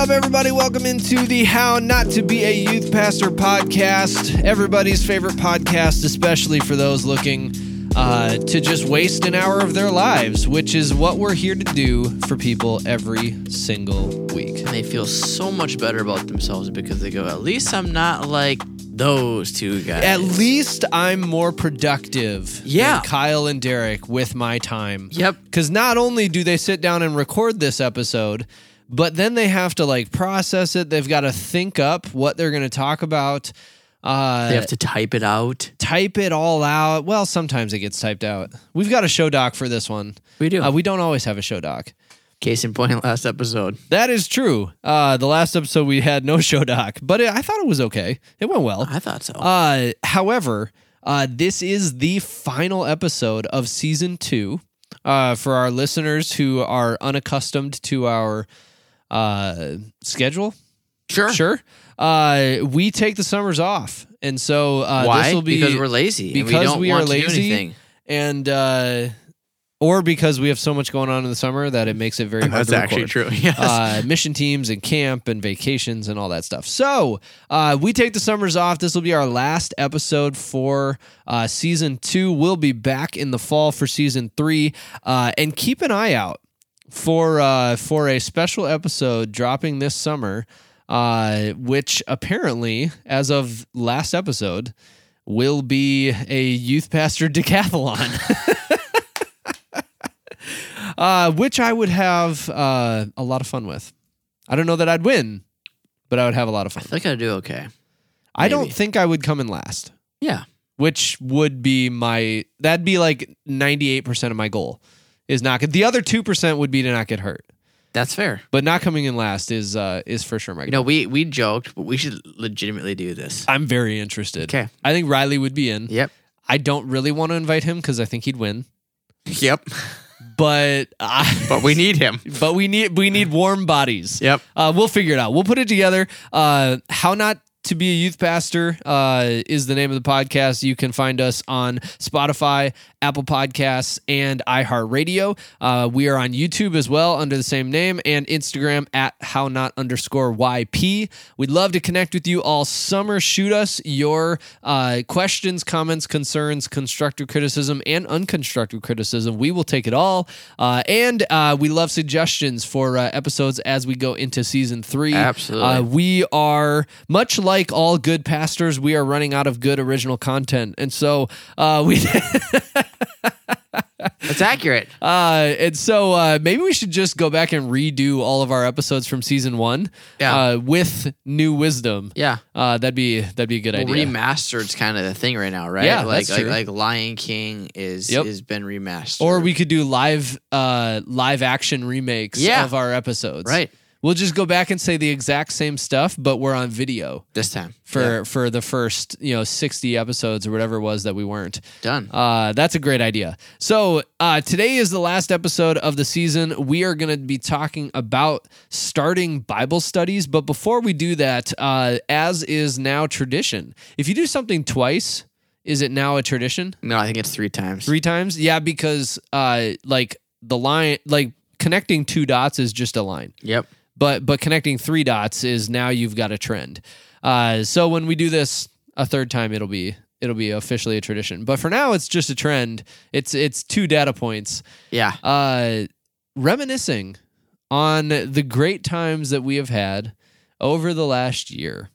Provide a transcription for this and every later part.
up, everybody? Welcome into the How Not to Be a Youth Pastor podcast, everybody's favorite podcast, especially for those looking uh, to just waste an hour of their lives, which is what we're here to do for people every single week. And they feel so much better about themselves because they go, at least I'm not like those two guys. At least I'm more productive Yeah. than Kyle and Derek with my time. Yep. Because not only do they sit down and record this episode, but then they have to like process it. They've got to think up what they're going to talk about. Uh, They have to type it out. type it all out. Well, sometimes it gets typed out. We've got a show doc for this one. We do. Uh, we don't always have a show doc. Case in point, last episode. That is true. Uh, the last episode we had no show doc, but it, I thought it was okay. It went well. I thought so. Uh, however, uh, this is the final episode of season two. Uh, for our listeners who are unaccustomed to our uh, schedule, sure. sure. Uh, we take the summers off, and so uh, Why? this will be because we're lazy. because we, don't we are want to do lazy. anything. and uh, or because we have so much going on in the summer that it makes it very hard That's to actually record. true. Yes. uh, mission teams and camp and vacations and all that stuff. So uh, we take the summers off. This will be our last episode for uh, season two. We'll be back in the fall for season three, uh, and keep an eye out for uh, for a special episode dropping this summer, uh, which apparently, as of last episode, will be a youth pastor decathlon. uh, which I would have uh, a lot of fun with. I don't know that I'd win, but I would have a lot of fun. I think I'd do okay. I don't think I would come in last, Yeah. which would be my that'd be like ninety eight percent of my goal is not get the other two percent would be to not get hurt, That's fair. but not coming in last is uh, is for sure my You know, we we joked, but we should legitimately do this. I'm very interested. Okay. I think Riley would be in. Yep. I don't really want to invite him because I think he'd win, Yep. but I, But we need him. but we need we need warm bodies. Yep. Uh, we'll figure it out. We'll put it together. Uh, how not to be a youth pastor uh, is the name of the podcast. You can find us on Spotify, Apple Podcasts, and iHeartRadio. Uh, we are on YouTube as well under the same name and Instagram at how not underscore YP. We'd love to connect with you all summer. Shoot us your uh, questions, comments, concerns, constructive criticism, and unconstructive criticism. We will take it all. Uh, and uh, we love suggestions for uh, episodes as we go into season three. Absolutely. Uh, we are much like all good pastors. We are running out of good original content, and so uh, we. That's accurate. Uh, and so uh, maybe we should just go back and redo all of our episodes from season one, Yeah. uh, with new wisdom. Yeah. Uh, that'd be that'd be a good Well, idea. remastered's kind of the thing right now, right? Yeah, like that's like, true. like Lion King is Yep. has been remastered. or we could do live uh, live action remakes Yeah. of our episodes. Right. We'll just go back and say the exact same stuff, but we're on video this time for Yeah. for the first you know sixty episodes or whatever it was that we weren't. done. Uh, that's a great idea. So uh, today is the last episode of the season. We are going to be talking about starting Bible studies. But before we do that, uh, as is now tradition, if you do something twice, is it now a tradition? no, I think it's three times. Three times? Yeah, because uh, like the line, like connecting two dots is just a line Yep. But but connecting three dots is now you've got a trend. Uh, so when we do this a third time, it'll be it'll be officially a tradition. But for now, it's just a trend. It's it's two data points. Yeah. Uh, reminiscing on the great times that we have had over the last year.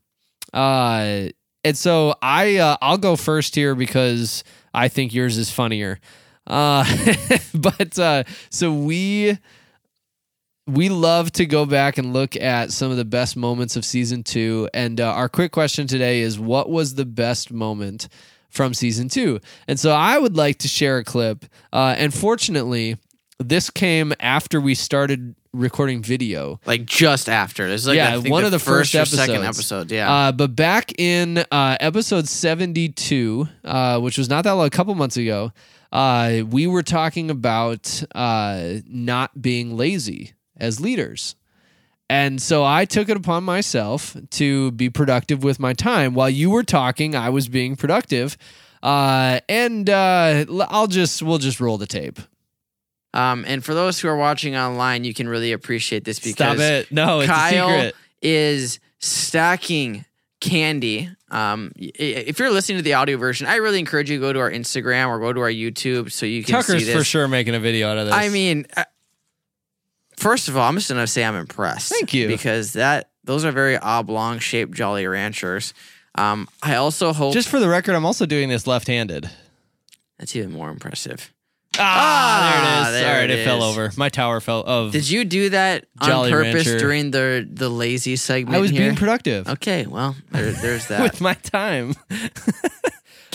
Uh, and so I uh, I'll go first here because I think yours is funnier. Uh, but uh, so we we love to go back and look at some of the best moments of season two. And uh, our quick question today is what was the best moment from season two? And so I would like to share a clip. Uh, and fortunately, this came after we started recording video. Like just after. This is like Yeah, I think one of the first or second episodes. episode. Yeah. Uh, but back in uh, episode 72, uh, which was not that long, a couple months ago, uh, we were talking about uh, not being lazy as leaders. And so I took it upon myself to be productive with my time. While you were talking, I was being productive. Uh, and uh, I'll just, we'll just roll the tape. Um, and for those who are watching online, you can really appreciate this because Stop it. No, it's Kyle a secret. is stacking candy. Um, if you're listening to the audio version, I really encourage you to go to our Instagram or go to our YouTube so you can Tucker's see this. for sure making a video out of this. I mean, uh, first of all, I'm just gonna say I'm impressed. Thank you. because that those are very oblong shaped Jolly Ranchers. Um, I also hope just for the record, I'm also doing this left-handed. that's even more impressive. Ah, there it is. there All right, it it, fell is. over. My tower fell. Of Did you do that on Jolly purpose Rancher. during the the lazy segment? I was here? being productive Okay, well, there, there's that. with my time.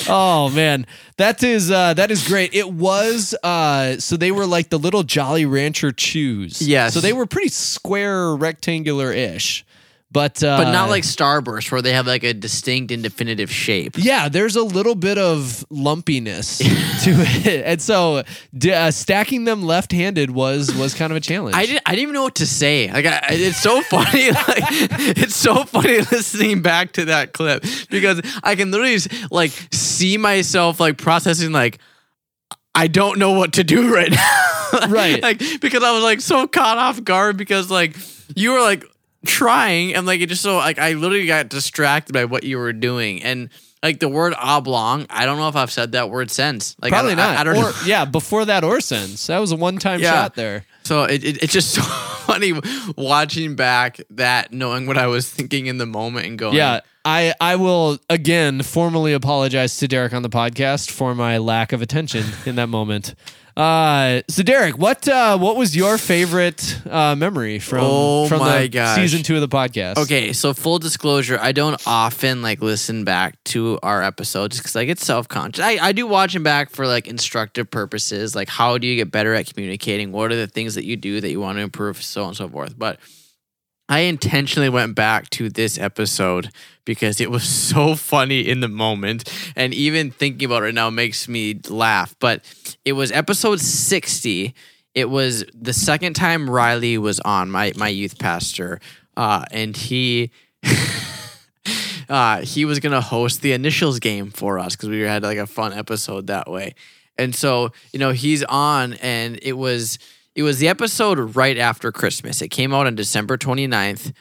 oh man, that is uh, that is great. It was uh, so they were like the little Jolly Rancher chews. Yes. So they were pretty square, rectangular ish, but uh, but not like Starburst, where they have like a distinct and definitive shape. Yeah, there's a little bit of lumpiness to it, and so d- uh, stacking them left-handed was was kind of a challenge. I didn't. I didn't even know what to say. Like, I, it's so funny. Like, it's so funny listening back to that clip because I can literally like see myself like processing like. I don't know what to do right now. Right. like because I was like so caught off guard because like you were like trying and like it just so like I literally got distracted by what you were doing and like the word oblong. I don't know if I've said that word since. Like Probably don't- I- I, don't or, know. Yeah, before that or since that was a one-time Yeah. shot there. So it, it, it's just so funny watching back that, knowing what I was thinking in the moment and going, Yeah, I I will again formally apologize to Derek on the podcast for my lack of attention in that moment. Uh, so Derek, what uh, what was your favorite uh, memory from Oh from my the gosh. season two of the podcast? Okay, so full disclosure, I don't often like listen back to our episodes because I get self conscious. I, I do watch them back for like instructive purposes, like how do you get better at communicating? What are the things that you do that you want to improve, so on and so forth. But I intentionally went back to this episode because it was so funny in the moment. And even thinking about it now makes me laugh. But it was episode 60. It was the second time Riley was on, my, my youth pastor. Uh, and he. uh, he was gonna host the initials game for us because we had like a fun episode that way. And so, you know, he's on and it was it was the episode right after Christmas. It came out on December 29th.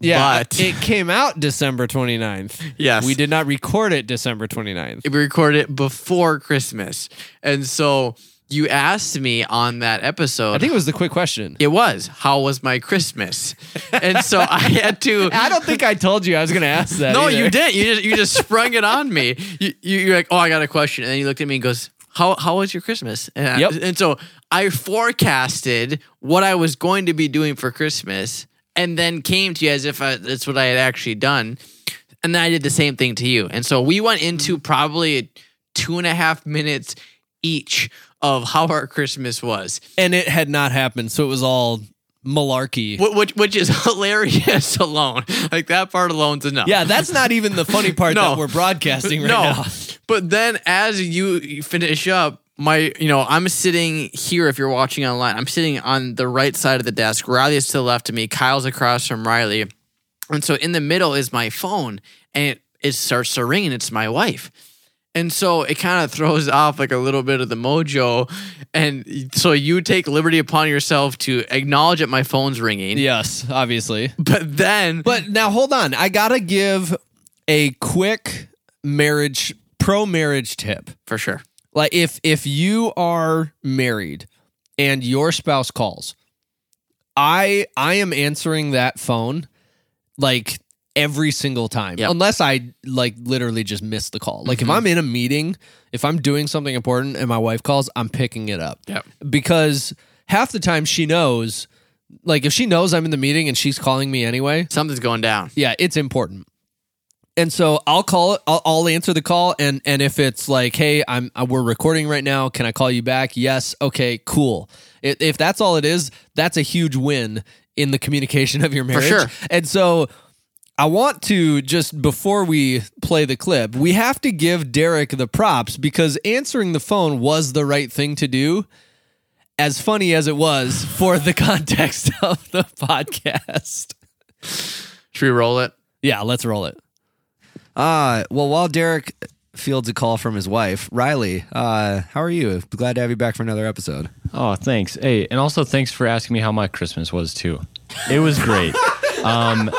Yeah, But- it came out December 29th. Yes. We did not record it December 29th. We recorded it before Christmas. And so you asked me on that episode I think it was the quick question. it was, how was my Christmas? and so I had to I don't think I told you I was going to ask that. No, either. you didn't. You just you just sprung it on me. You, you you're like, oh, I got a question, and then you looked at me and goes, how how was your Christmas? And, I- Yep. and so I forecasted what I was going to be doing for Christmas, and then came to you as if I, that's what I had actually done, and then I did the same thing to you. And so we went into mm-hmm. probably two and a half minutes each of how our Christmas was, And it had not happened, so it was all malarkey. which which is hilarious alone. Like that part alone's enough. Yeah, that's not even the funny part No. that we're broadcasting right no. now. But then as you finish up, my you know, I'm sitting here if you're watching online. I'm sitting on the right side of the desk. Riley is to the left of me. Kyle's across from Riley. And so in the middle is my phone and it, it starts to ring and it's my wife. And so it kind of throws off like a little bit of the mojo. And so you take liberty upon yourself to acknowledge that my phone's ringing. Yes, obviously. But then But now hold on. I got to give a quick marriage pro marriage tip. for sure. Like if if you are married and your spouse calls, I I am answering that phone like every single time. Yep. Unless I like literally just miss the call. Like Mhm. if I'm in a meeting, if I'm doing something important and my wife calls, I'm picking it up. Yep. Because half the time she knows like if she knows I'm in the meeting and she's calling me anyway, Something's going down. yeah, it's important. And so I'll call it. I'll, I'll answer the call, and and if it's like, hey, I'm uh, we're recording right now. Can I call you back? Yes. Okay. Cool. If, if that's all it is, that's a huge win in the communication of your marriage. sure. And so I want to just before we play the clip, we have to give Derek the props because answering the phone was the right thing to do. As funny as it was for the context of the podcast. Should we roll it? Yeah, let's roll it. Uh, well, while Derek fields a call from his wife, Riley. Uh, how are you? Glad to have you back for another episode. Oh, thanks. Hey, and also thanks for asking me how my Christmas was too. It was great. um,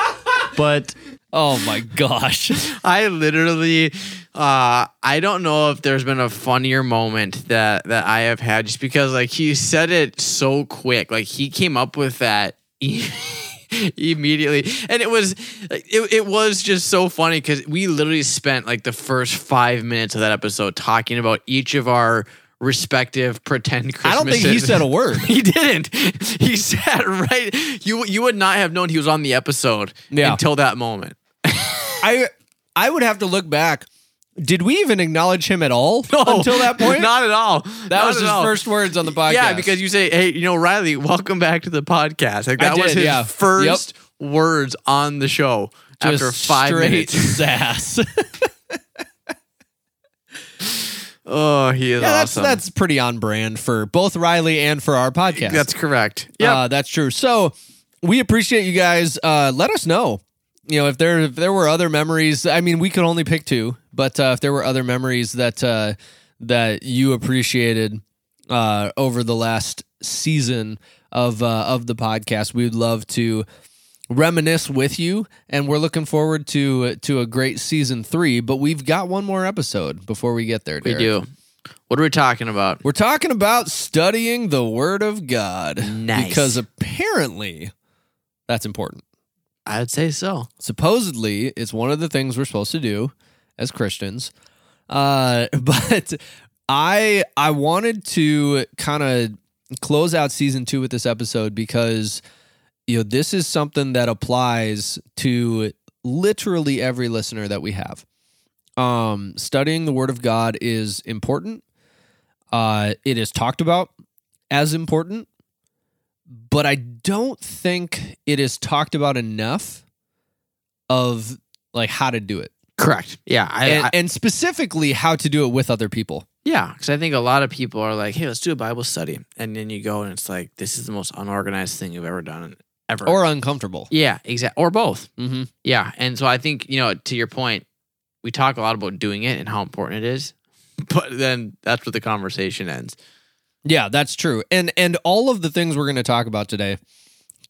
but Oh my gosh. I literally, uh, I don't know if there's been a funnier moment that that I have had, just because like he said it so quick, like he came up with that. immediately and it was it, it was just so funny because we literally spent like the first five minutes of that episode talking about each of our respective pretend Christmases. I don't think he said a word. He didn't. He sat right. You you would not have known he was on the episode Yeah. until that moment. I I would have to look back. Did we even acknowledge him at all until that point? Not at all. that Not was his all. first words on the podcast. Yeah, because you say, "Hey, you know, Riley, welcome back to the podcast." Like that was his yeah. first words on the show Just after five straight minutes. sass. Oh, he is Yeah, that's awesome. that's pretty on brand for both Riley and for our podcast. That's correct. Yeah, Uh, that's true. So we appreciate you guys. Uh, let us know. You know, if there if there were other memories. I mean, we could only pick two, but uh, if there were other memories that uh, that you appreciated uh, over the last season of uh, of the podcast, we would love to reminisce with you. And we're looking forward to to a great season three. But we've got one more episode before we get there. we do. What are we talking about? We're talking about studying the Word of God. Nice. Because apparently that's important. I'd say so. Supposedly, it's one of the things we're supposed to do as Christians. Uh, but I I wanted to kind of close out season two with this episode because you know this is something that applies to literally every listener that we have. Um, studying the Word of God is important. Uh, it is talked about as important, but I don't think it is talked about enough of like how to do it, Correct. Yeah, I, and, I- and specifically how to do it with other people. yeah, because I think a lot of people are like, "Hey, let's do a Bible study," and then you go and it's like, "This is the most unorganized thing you've ever done ever." or uncomfortable. yeah, exactly, or both. Mm-hmm. Yeah, and so I think you know, to your point, we talk a lot about doing it and how important it is, but then that's where the conversation ends. Yeah, that's true. And and all of the things we're going to talk about today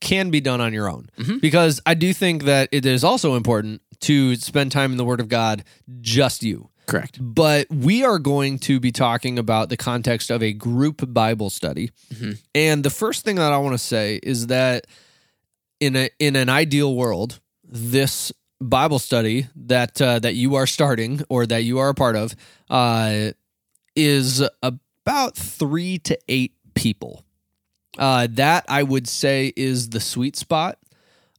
can be done on your own. Mhm. Because I do think that it is also important to spend time in the word of God just you. Correct. But we are going to be talking about the context of a group Bible study. Mhm. And the first thing that I want to say is that in a in an ideal world, this Bible study that uh, that you are starting or that you are a part of uh, is about three to eight people. Uh, that I would say is the sweet spot.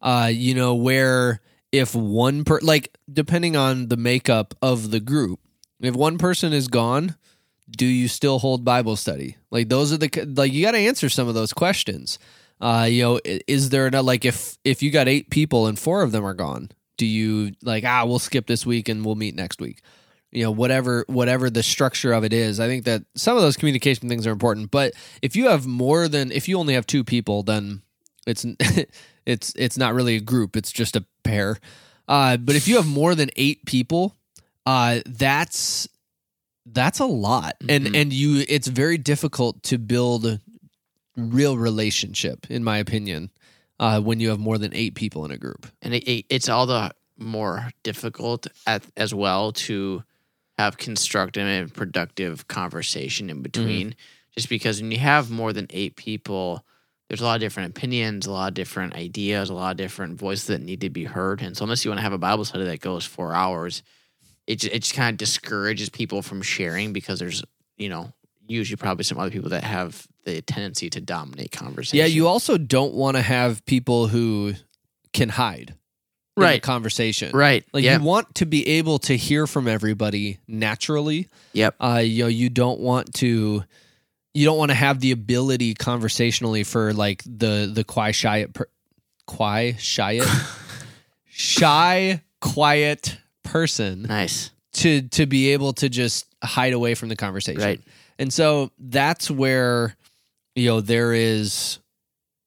Uh, you know where if one per like depending on the makeup of the group, if one person is gone, do you still hold Bible study? Like those are the like you got to answer some of those questions. Uh, you know, is there enough like if if you got eight people and four of them are gone, do you like ah we'll skip this week and we'll meet next week? You know, whatever whatever the structure of it is, I think that some of those communication things are important. But if you have more than if you only have two people, then it's it's it's not really a group; it's just a pair. Uh, but if you have more than eight people, uh, that's that's a lot, and Mhm. and you it's very difficult to build real relationship, in my opinion, uh, when you have more than eight people in a group. and it, it- it's all the more difficult at, as well to have constructive and productive conversation in between just because when you have more than eight people there's a lot of different opinions a lot of different ideas a lot of different voices that need to be heard and so unless you want to have a bible study that goes four hours it just, it just kind of discourages people from sharing because there's you know usually probably some other people that have the tendency to dominate conversation Yeah, you also don't want to have people who can hide right conversation. right Like yeah you want to be able to hear from everybody naturally. Yep. Uh, you know, you don't want to, you don't want to have the ability conversationally for like the the quiet, shy, quiet, shy, shy, quiet person nice to to be able to just hide away from the conversation. Right. And so that's where you know there is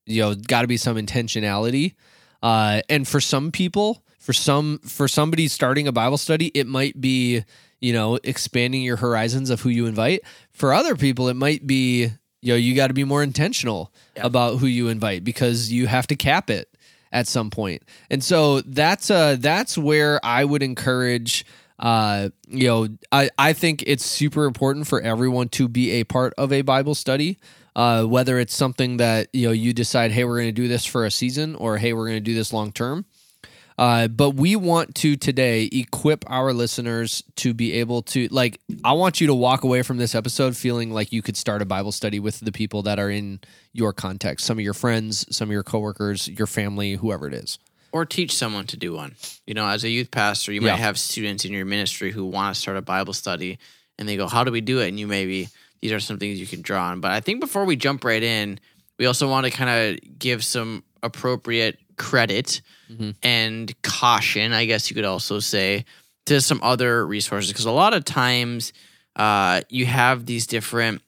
you know got to be some intentionality. Uh and for some people, for some for somebody starting a Bible study, it might be you know, expanding your horizons of who you invite. For other people, it might be, you know, you got to be more intentional Yeah. about who you invite because you have to cap it at some point. And so that's uh that's where I would encourage uh you know I I think it's super important for everyone to be a part of a Bible study. Uh, whether it's something that you know you decide, hey, we're going to do this for a season, or hey, we're going to do this long term. Uh, but we want to today equip our listeners to be able to like. I want you to walk away from this episode feeling like you could start a Bible study with the people that are in your context, some of your friends, some of your coworkers, your family, whoever it is. or teach someone to do one. You know, as a youth pastor, you Yeah. might have students in your ministry who want to start a Bible study and they go, How do we do it? And you maybe, these are some things you can draw on. But I think before we jump right in, we also want to kind of give some appropriate credit Mhm. and caution, I guess you could also say, to some other resources. Because a lot of times uh, you have these different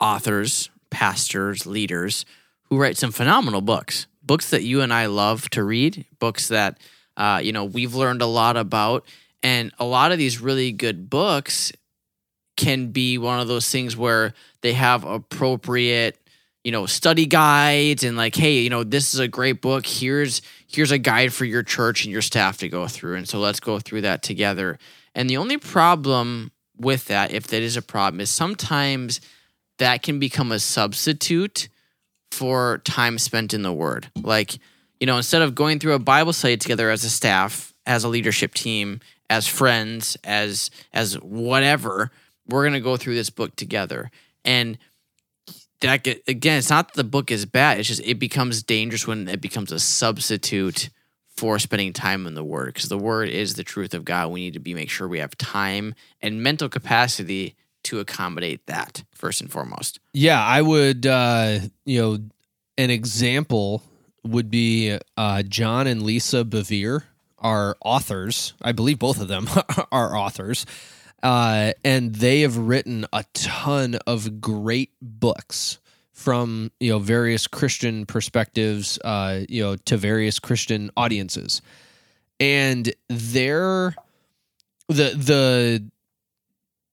authors, pastors, leaders who write some phenomenal books, books that you and I love to read, books that uh, you know we've learned a lot about, and a lot of these really good books can be one of those things where they have appropriate you know study guides and like hey you know this is a great book. Here's here's a guide for your church and your staff to go through. And so let's go through that together. And the only problem with that if that is a problem is sometimes that can become a substitute for time spent in the word. Like you know instead of going through a bible study together as a staff as a leadership team as friends as as whatever we're going to go through this book together. And that get, again it's not that the book is bad it's just it becomes dangerous when it becomes a substitute for spending time in the word because the word is the truth of god we need to be make sure we have time and mental capacity to accommodate that first and foremost Yeah, I would. Uh, you know, an example would be uh, John and Lisa Bevere are authors. I believe both of them are authors, uh, and they have written a ton of great books from you know various Christian perspectives, uh, you know, to various Christian audiences, and they're the the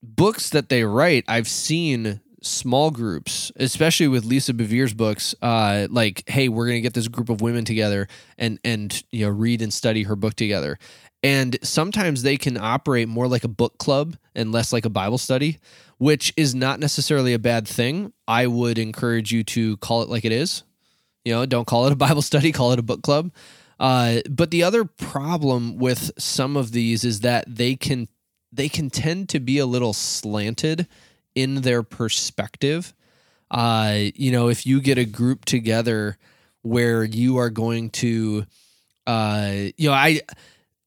books that they write, I've seen small groups, especially with Lisa Bevere's books, uh, like, hey, we're gonna get this group of women together and and you know read and study her book together. And sometimes they can operate more like a book club and less like a Bible study, which is not necessarily a bad thing. I would encourage you to call it like it is. You know, don't call it a Bible study, call it a book club. Uh, but the other problem with some of these is that they can they can tend to be a little slanted in their perspective. Uh, you know, if you get a group together where you are going to, uh, you know, I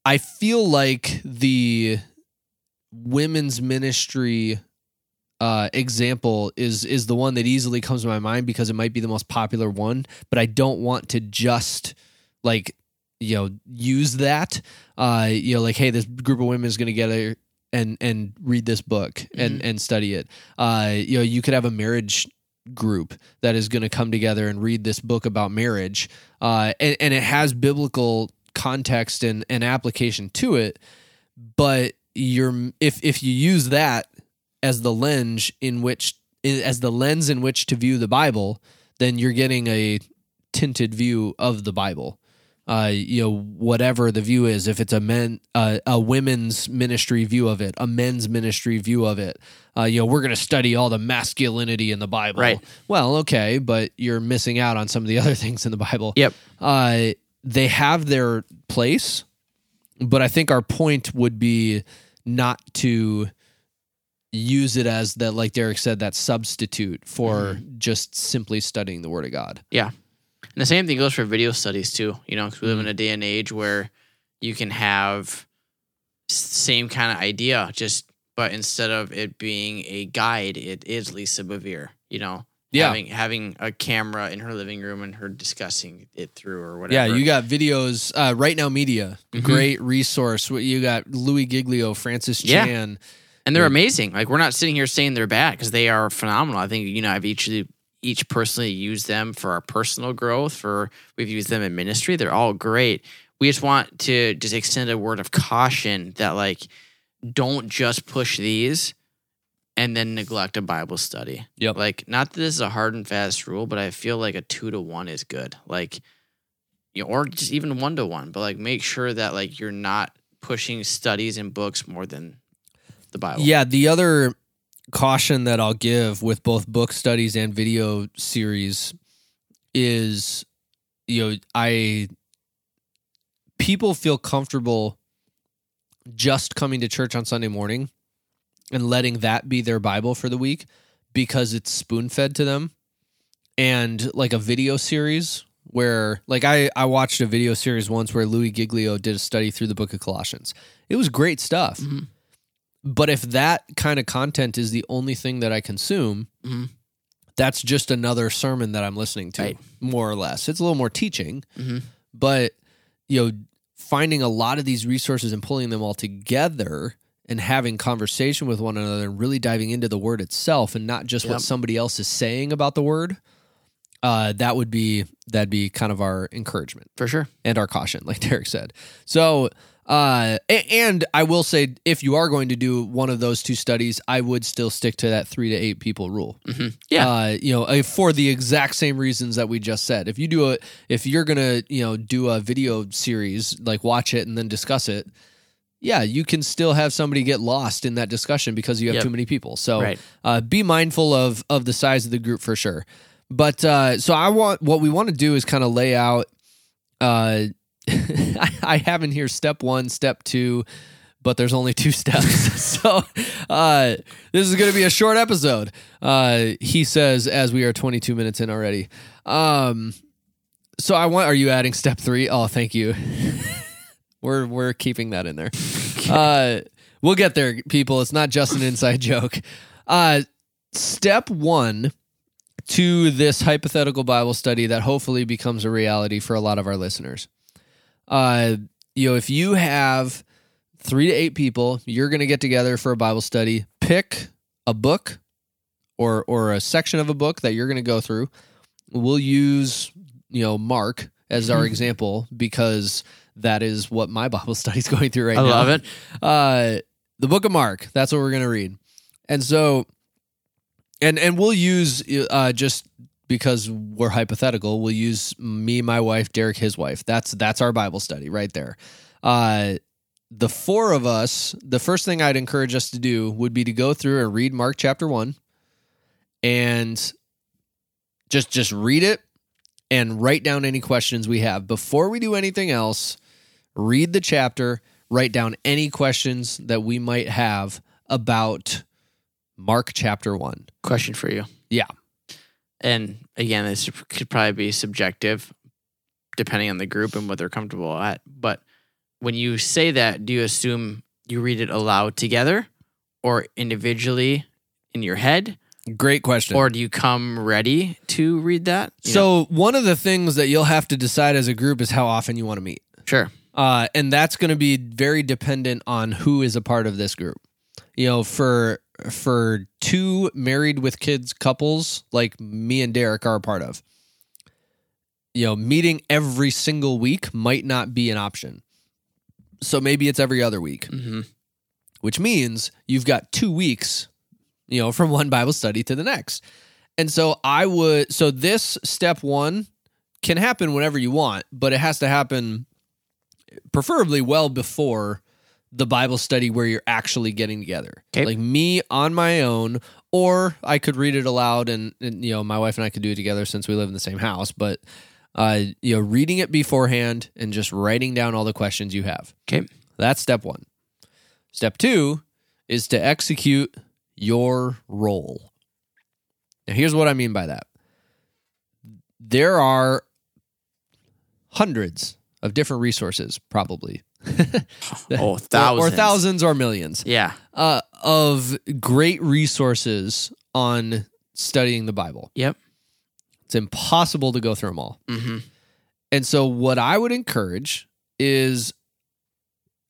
I feel like the women's ministry uh, example is is the one that easily comes to my mind because it might be the most popular one, but I don't want to just like you know use that uh you know like hey this group of women is going to get a and and read this book and and study it. Uh you know you could have a marriage group that is going to come together and read this book about marriage uh and, and it has biblical context and and application to it but you're if if you use that as the lens in which as the lens in which to view the bible then you're getting a tinted view of the bible uh, you know, whatever the view is, if it's a men, uh, a women's ministry view of it, a men's ministry view of it, uh, you know, we're going to study all the masculinity in the Bible. Right. Well, okay, but you're missing out on some of the other things in the Bible. Yep. Uh, they have their place, but I think our point would be not to use it as that, like Derek said, that substitute for just simply studying the Word of God. Yeah. And the same thing goes for video studies too. You know, 'cause we live in a day and age where you can have same kind of idea, just but instead of it being a guide, it is Lisa Bevere. You know, Yeah. having having a camera in her living room and her discussing it through or whatever. Yeah, you got videos. Uh, right now, media, Mhm. great resource. What you got Louis Giglio, Francis Yeah. And they're Yeah. amazing. Like we're not sitting here saying they're bad because they are phenomenal. I think you know I've each each personally used them for our personal growth. For we've used them in ministry. They're all great. We just want to just extend a word of caution that like don't just push these and then neglect a Bible study. Yep. Like, not that this is a hard and fast rule, but I feel like a two to one is good. Like, you know, or just even one to one, but like make sure that like you're not pushing studies and books more than the Bible. Yeah, the other caution that I'll give with both book studies and video series is you know, I people feel comfortable just coming to church on Sunday morning and letting that be their Bible for the week because it's spoon fed to them. And like a video series where like I, I watched a video series once where Louis Giglio did a study through the book of Colossians. It was great stuff. Mhm. But if that kind of content is the only thing that I consume, Mhm. that's just another sermon that I'm listening to, Right. more or less. It's a little more teaching, Mhm. but you know, finding a lot of these resources and pulling them all together and having conversation with one another and really diving into the word itself and not just Yep. what somebody else is saying about the word. Uh, that would be that'd be kind of our encouragement For sure. and our caution, like Derek said. So, uh, and I will say, if you are going to do one of those two studies, I would still stick to that three to eight people rule. hmm Yeah. Uh, you know, for the exact same reasons that we just said. If you do a, if you're gonna, you know, do a video series, like watch it and then discuss it. Yeah, you can still have somebody get lost in that discussion because you have Yep. too many people. So, Right. uh, be mindful of of the size of the group for sure. But uh, so I want what we want to do is kind of lay out. Uh, I, have in here step one, step two, but there's only two steps. so uh, this is going to be a short episode. Uh, he says as we are 22 minutes in already. Um, so I want. Are you adding step three? Oh, thank you. we're we're keeping that in there. Uh, we'll get there, people. It's not just an inside joke. Uh, step one to this hypothetical Bible study that hopefully becomes a reality for a lot of our listeners. Uh, you know, if you have three to eight people, you're going to get together for a Bible study. Pick a book or or a section of a book that you're going to go through. We'll use you know Mark as our example because that is what my Bible study is going through right I now I love it. uh the book of mark that's what we're going to read and so and and we'll use uh just because we're hypothetical we'll use me my wife derek his wife that's that's our bible study right there uh the four of us the first thing i'd encourage us to do would be to go through and read mark chapter 1 and just just read it and write down any questions we have before we do anything else read the chapter write down any questions that we might have about Mark chapter 1. Question for you. Yeah. And again, this could probably be subjective depending on the group and what they're comfortable at. But when you say that, do you assume you read it aloud together or individually in your head? Great question. Or do you come ready to read that? You know? so, one of the things that you'll have to decide as a group is how often you want to meet. sure. Uh, and that's going to be very dependent on who is a part of this group. You know, for for two married with kids couples like me and Derek are a part of. You know, meeting every single week might not be an option. So maybe it's every other week, hmm which means you've got 2 weeks, you know, from one Bible study to the next. And so I would so this step 1 can happen whenever you want, but it has to happen preferably well before the Bible study where you're actually getting together. 'Kay. Like me on my own, or I could read it aloud and, and you know, my wife and I could do it together since we live in the same house. But uh, you know, reading it beforehand and just writing down all the questions you have. Okay. That's step one. Step two is to execute your role. Now, here's what I mean by that there are hundreds of different resources, probably. Oh, Or- thousands. Or, thousands or millions Yeah. uh, of great resources on studying the Bible. Yep. It's impossible to go through them all. hmm And so, what I would encourage is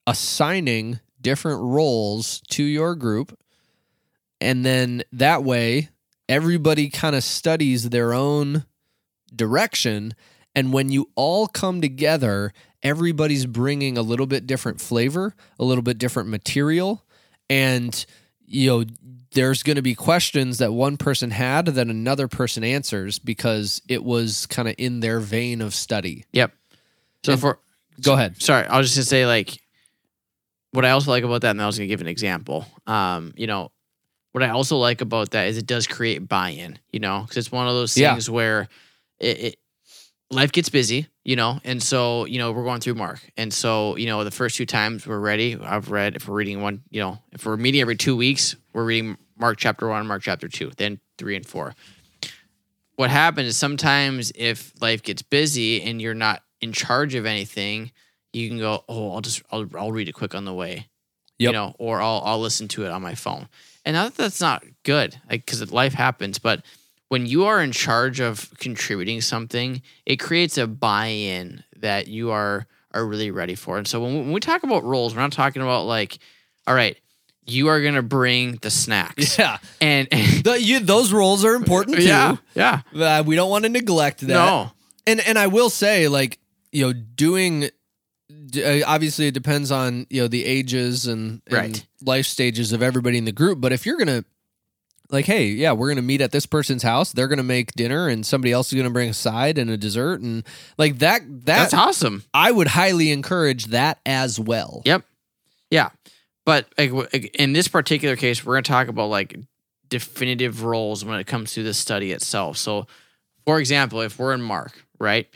assigning different roles to your group. And then that way, everybody kind of studies their own direction. And when you all come together, everybody's bringing a little bit different flavor, a little bit different material. and you know there's going to be questions that one person had that another person answers because it was kind of in their vein of study. Yep. So And- for Go ahead. sorry, I was just gonna say like what I also like about that, and I was gonna give an example. Um, you know, what I also like about that is it does create buy-in. You know, because it's one of those Yeah. things where it, it life gets busy. You know, and so you know we're going through Mark, and so you know the first two times we're ready. I've read if we're reading one, you know, if we're meeting every two weeks, we're reading Mark chapter one, Mark chapter two, then three and four. What happens is sometimes if life gets busy and you're not in charge of anything, you can go, oh, I'll just I'll, I'll read it quick on the way, you know, or I'll I'll listen to it on my phone. And not that that's not good, like because life happens, but when you are in charge of contributing something, it creates a buy-in that you are are really ready for. And so when we, when we talk about roles, we're not talking about like, all right, you are gonna bring the snacks, Yeah. and, and The, you, those roles are important too. yeah, yeah, Uh, we don't want to neglect that. no, and and I will say, like you know, doing uh, obviously it depends on you know the ages and, and Right. life stages of everybody in the group. But if you're gonna like, hey, yeah, we're gonna meet at this person's house. They're gonna make dinner, and somebody else is gonna bring a side and a dessert, and like that. That that's awesome. I would highly encourage that as well. Yep. Yeah. But like, in this particular case, we're to talk about like definitive roles when it comes to the study itself. So, for example, if we're in Mark, right?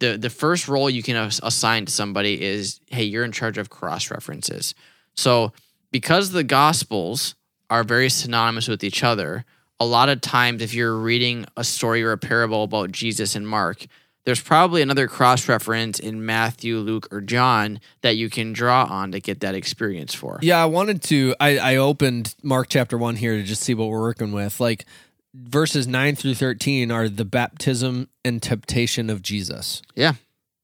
The the first role you can assign to somebody is, hey, you're in charge of cross references. So, because the gospels are very synonymous with each other, a lot of times if you're reading a story or a parable about Jesus in Mark, there's probably another cross reference in Matthew, Luke, or John that you can draw on to get that experience for. Yeah, I wanted to. I, I opened Mark chapter one here to just see what we're working with. Like verses nine through thirteen are the baptism and temptation of Jesus. Yeah.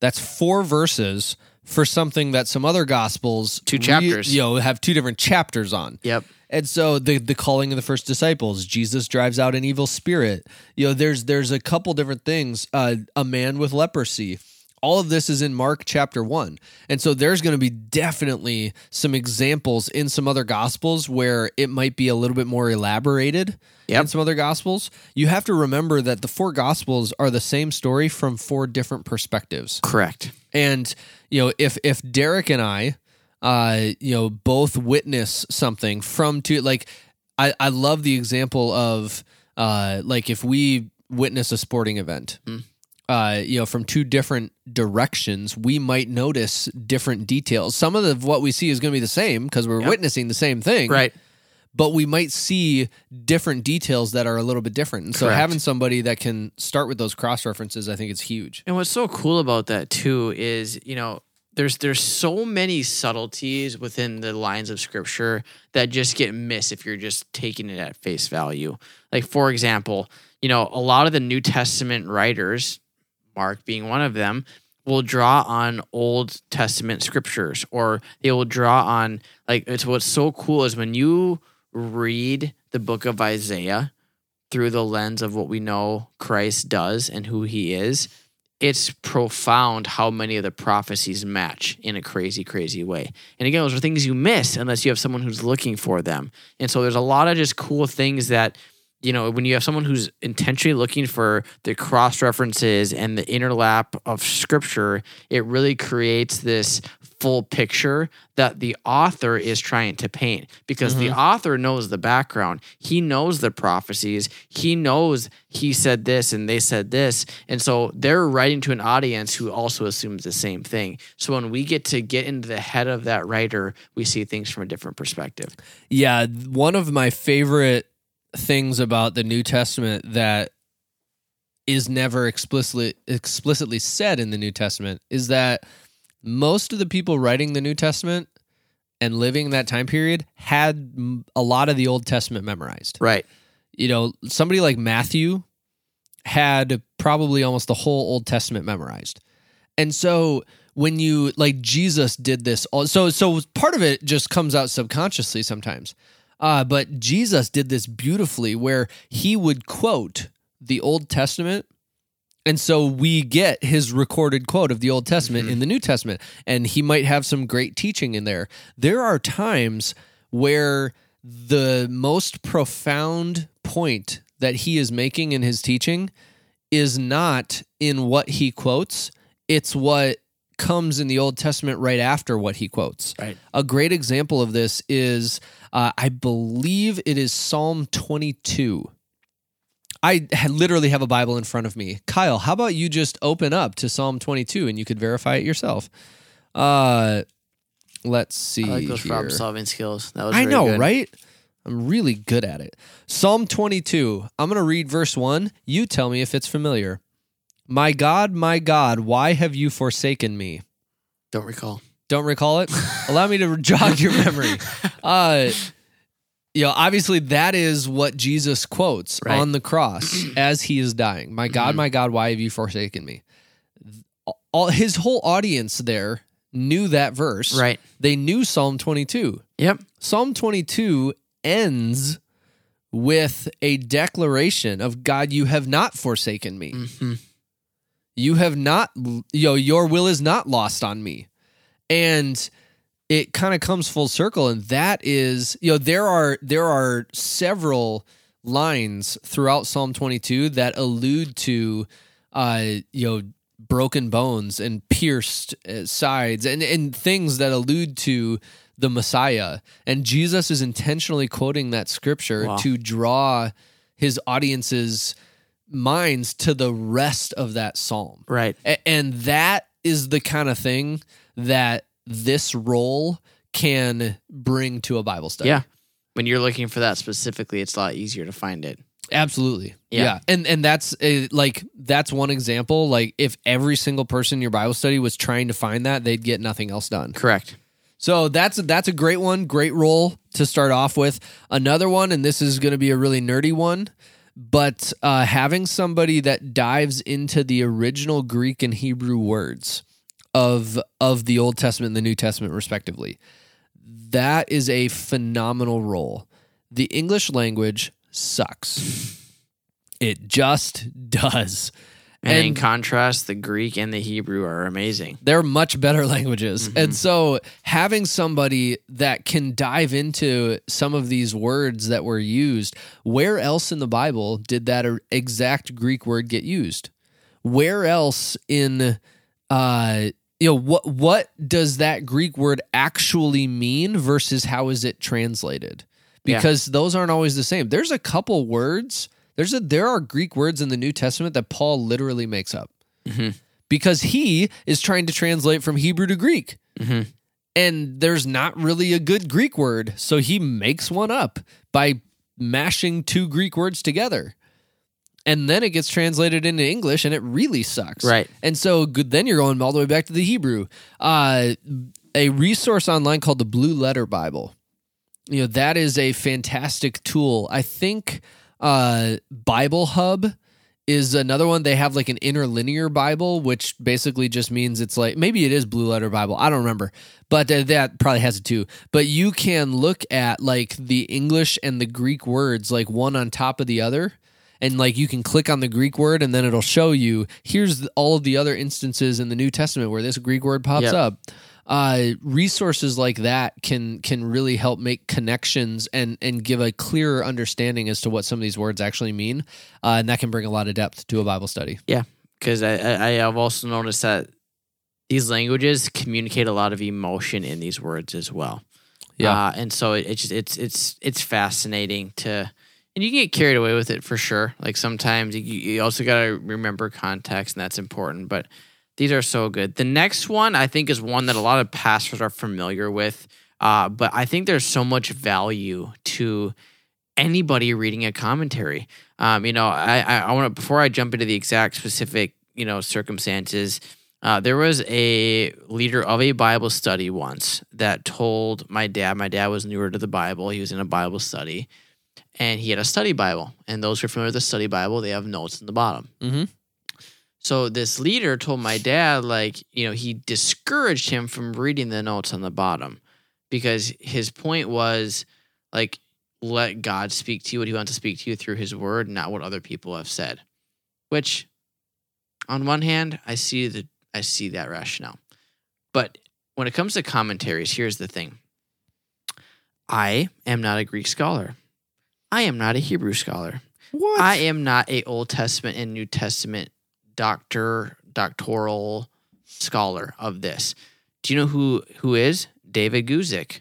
That's four verses for something that some other gospels Two re- chapters. you know, have two different chapters on. Yep. And so the the calling of the first disciples, Jesus drives out an evil spirit. You know, there's there's a couple different things. Uh, a man with leprosy. All of this is in Mark chapter one, and so there's going to be definitely some examples in some other gospels where it might be a little bit more elaborated. Yep. In some other gospels, you have to remember that the four gospels are the same story from four different perspectives. Correct. And you know, if if Derek and I, uh, you know, both witness something from two, like I I love the example of uh, like if we witness a sporting event. Hmm. Uh, you know, from two different directions, we might notice different details. Some of the, what we see is going to be the same because we're Yep. witnessing the same thing, Right. but we might see different details that are a little bit different. And so Correct. having somebody that can start with those cross references, I think it's huge. And what's so cool about that too is, you know, there's there's so many subtleties within the lines of scripture that just get missed if you're just taking it at face value. Like for example, you know, a lot of the New Testament writers, Mark being one of them, will draw on Old Testament scriptures or they will draw on like it's what's so cool is when you read the book of Isaiah through the lens of what we know Christ does and who he is, it's profound how many of the prophecies match in a crazy, crazy way. And again, those are things you miss unless you have someone who's looking for them. And so there's a lot of just cool things that, you know, when you have someone who's intentionally looking for the cross references and the interlap of scripture, it really creates this full picture that the author is trying to paint because the mm-hmm. author knows the background. He knows the prophecies. He knows he said this and they said this. And so they're writing to an audience who also assumes the same thing. So when we get to get into the head of that writer, we see things from a different perspective. Yeah, one of my favorite things about the New Testament that is never explicitly explicitly said in the New Testament is that most of the people writing the New Testament and living that time period had a lot of the Old Testament memorized. Right. You know, somebody like Matthew had probably almost the whole Old Testament memorized. And so when you like Jesus did this all so so part of it just comes out subconsciously sometimes. Uh, but Jesus did this beautifully where he would quote the Old Testament. And so we get his recorded quote of the Old Testament in the New Testament. And he might have some great teaching in there. There are times where the most profound point that he is making in his teaching is not in what he quotes, it's what comes in the Old Testament right after what he quotes. Right. A great example of this is, uh, I believe it is Psalm 22. I literally have a Bible in front of me. Kyle, how about you just open up to Psalm 22 and you could verify it yourself? Uh, let's see. I like those here. problem solving skills. That was I know, good. right? I'm really good at it. Psalm 22. I'm going to read verse 1. You tell me if it's familiar. My God, my God, why have you forsaken me? Don't recall. Don't recall it? Allow me to jog your memory. Uh, you know, obviously that is what Jesus quotes Right. on the cross as he is dying. My God, Mhm. my God, why have you forsaken me? All his whole audience there knew that verse. Right. They knew Psalm 22. Yep. Psalm 22 ends with a declaration of God, you have not forsaken me. hmm You have not, you know, your will is not lost on me. And it kind of comes full circle. And that is, you know, there are, there are several lines throughout Psalm 22 that allude to, uh, you know, broken bones and pierced uh, sides and, and things that allude to the Messiah. And Jesus is intentionally quoting that scripture Wow. to draw his audience's minds to the rest of that psalm. Right. A- and that is the kind of thing that this role can bring to a Bible study. Yeah. When you're looking for that specifically, it's a lot easier to find it. Absolutely. Yeah. Yeah. And and that's a, like that's one example like if every single person in your Bible study was trying to find that, they'd get nothing else done. Correct. So that's that's a great one, great role to start off with. Another one and this is going to be a really nerdy one, but uh, having somebody that dives into the original Greek and Hebrew words of of the Old Testament and the New Testament respectively. That is a phenomenal role. The English language sucks. It just does. And, in contrast, the Greek and the Hebrew are amazing. They're much better languages. Mhm. And so having somebody that can dive into some of these words that were used, where else in the Bible did that exact Greek word get used? Where else in uh you know what what does that Greek word actually mean versus how is it translated? Yeah. Because those aren't always the same. There's a couple words. There's a there are Greek words in the New Testament that Paul literally makes up Mhm. because he is trying to translate from Hebrew to Greek. Mhm. And there's not really a good Greek word. So he makes one up by mashing two Greek words together. And then it gets translated into English and it really sucks. Right. And so good, then you're going all the way back to the Hebrew. Uh, a resource online called the Blue Letter Bible. You know, that is a fantastic tool. I think uh, Bible Hub is another one. They have like an interlinear Bible, which basically just means it's like maybe it is Blue Letter Bible. I don't remember, but uh, that probably has it too. But you can look at like the English and the Greek words like one on top of the other. And like you can click on the Greek word and then it'll show you here's all of the other instances in the New Testament where this Greek word pops Yep. up. Uh, resources like that can can really help make connections and and give a clearer understanding as to what some of these words actually mean, uh, and that can bring a lot of depth to a Bible study. Yeah, because I, I, have also noticed that these languages communicate a lot of emotion in these words as well. Yeah. Uh, and so it, it's it's it's it's fascinating to, and you can get carried away with it for sure. Like sometimes you, you also got to remember context, and that's important. But these are so good. The next one I think is one that a lot of pastors are familiar with. Uh, but I think there's so much value to anybody reading a commentary. Um, you know, I I, I want to before I jump into the exact specific you know circumstances. Uh, there was a leader of a Bible study once that told my dad. My dad was newer to the Bible. He was in a Bible study, and he had a study Bible. And those who are familiar with the study Bible, they have notes in the bottom. Mm-hmm. So this leader told my dad, like, you know, he discouraged him from reading the notes on the bottom because his point was, like, let God speak to you what he wants to speak to you through his word, not what other people have said. Which, on one hand, I see the I see that rationale. But when it comes to commentaries, here's the thing. I am not a Greek scholar. I am not a Hebrew scholar. What? I am not a Old Testament and New Testament doctor, doctoral scholar of this. Do you know who who is David Guzik?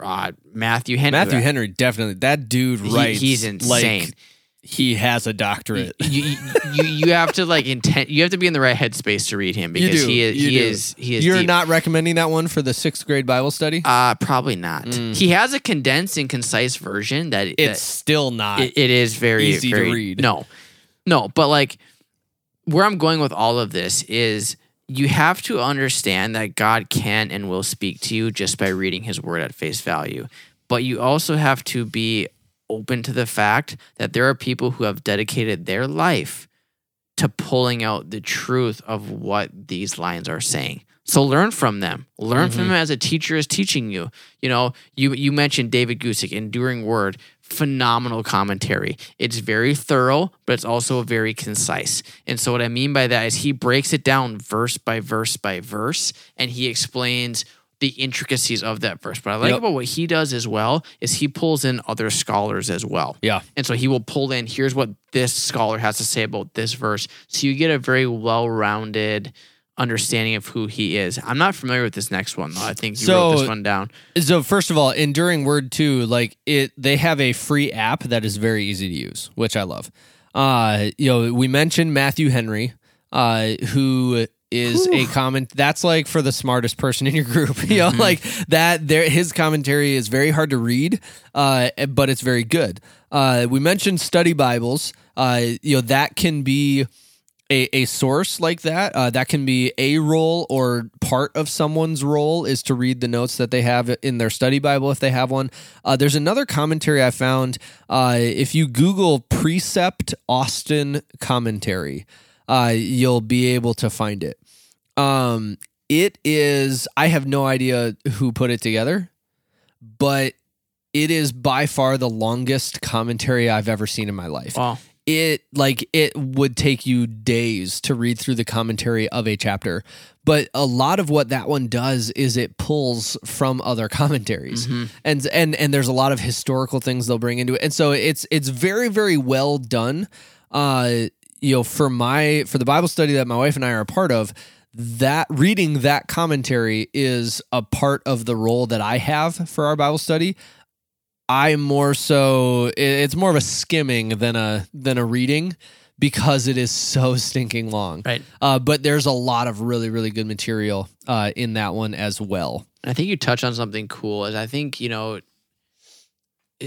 Uh, Matthew Henry. Matthew Henry definitely. That dude He- he's insane. Like he has a doctorate. you, you, you, have to like intent. You have to be in the right headspace to read him because he is you he do. is he is. You're deep. not recommending that one for the sixth grade Bible study? Uh, probably not. Mm. He has a condensed and concise version that it's that- still not. it, it is very easy to read. No, no, but like where I'm going with all of this is you have to understand that God can and will speak to you just by reading His Word at face value, but you also have to be open to the fact that there are people who have dedicated their life to pulling out the truth of what these lines are saying. So learn from them. Learn from Mhm. them as a teacher is teaching you. You know, you you mentioned David Guzik, Enduring Word, phenomenal commentary. It's very thorough, but it's also very concise. And so what I mean by that is he breaks it down verse by verse by verse, and he explains the intricacies of that verse. But I like Yep. about what he does as well is he pulls in other scholars as well. yeah. And so he will pull in, here's what this scholar has to say about this verse. So you get a very well rounded understanding of who he is. I'm not familiar with this next one, though. I think you wrote this one down. So first of all, enduring word two, like it, they have a free app that is very easy to use, which I love. Uh, you know, we mentioned Matthew Henry, uh, who is a comment that's like for the smartest person in your group. You know, like that. There, his commentary is very hard to read, uh, but it's very good. Uh, we mentioned study Bibles. Uh, you know, that can be a, a source like that uh, that can be a role or part of someone's role is to read the notes that they have in their study bible if they have one. Uh, there's another commentary i found uh, if you google precept austin commentary uh, you'll be able to find it. Um, it is i have no idea who put it together but it is by far the longest commentary i've ever seen in my life. Wow. It like it would take you days to read through the commentary of a chapter. But a lot of what that one does is it pulls from other commentaries. And and and there's a lot of historical things they'll bring into it. And so it's it's very very well done. Uh you know for my for the bible study that my wife and i are a part of that reading that commentary is a part of the role that i have for our bible study I more so it's more of a skimming than a than a reading because it is so stinking long. Right. Uh, but there's a lot of really really good material uh, in that one as well. I think you touch on something cool. Is I think you know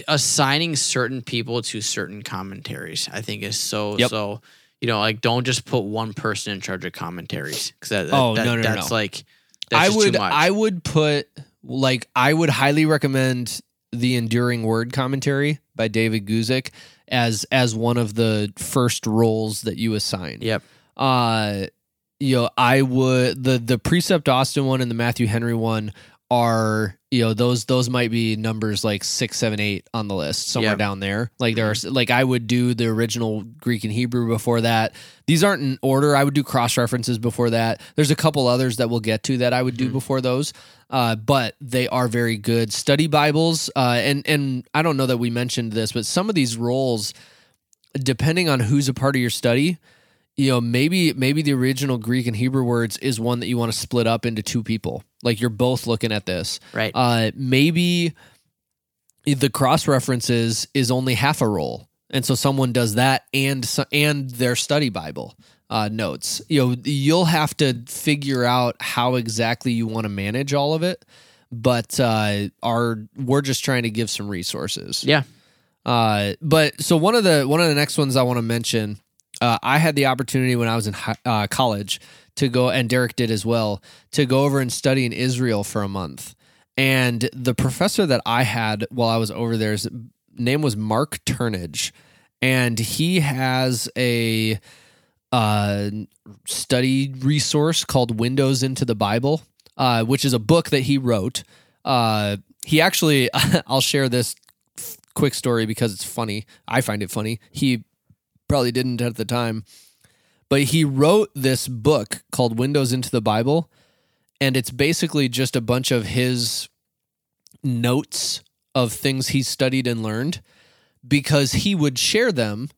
assigning certain people to certain commentaries. I think is so Yep. so. You know, like don't just put one person in charge of commentaries because that, Oh, that- no, no, no, that's no. like that's I would. I would put like I would highly recommend the Enduring Word commentary by David Guzik as as one of the first roles that you assign. Yep. uh you know i would the the precept austin one and the matthew henry one are you know those those might be numbers like six seven eight on the list somewhere Yep. down there. Like there are like i would do the original greek and hebrew before that. These aren't in order. I would do cross references before that. There's a couple others that we'll get to that i would do Mhm. before those uh, but they are very good. Study bibles uh, and and i don't know that we mentioned this but some of these roles depending on who's a part of your study you know maybe maybe the original greek and hebrew words is one that you want to split up into two people like you're both looking at this right. uh maybe the cross references is only half a role and so someone does that and and their study bible uh, notes you know you'll have to figure out how exactly you want to manage all of it but uh our we're just trying to give some resources yeah. uh, but so one of the one of the next ones I want to mention, uh, I had the opportunity when I was in hi- uh, college to go, and Derek did as well, to go over and study in Israel for a month. And the professor that I had while I was over there's name was Mark Turnage, and he has a uh, study resource called Windows into the Bible, uh, which is a book that he wrote. Uh, he actually, I'll share this quick story because it's funny. I find it funny. He probably didn't at the time, but he wrote this book called Windows into the Bible, and it's basically just a bunch of his notes of things he studied and learned because he would share them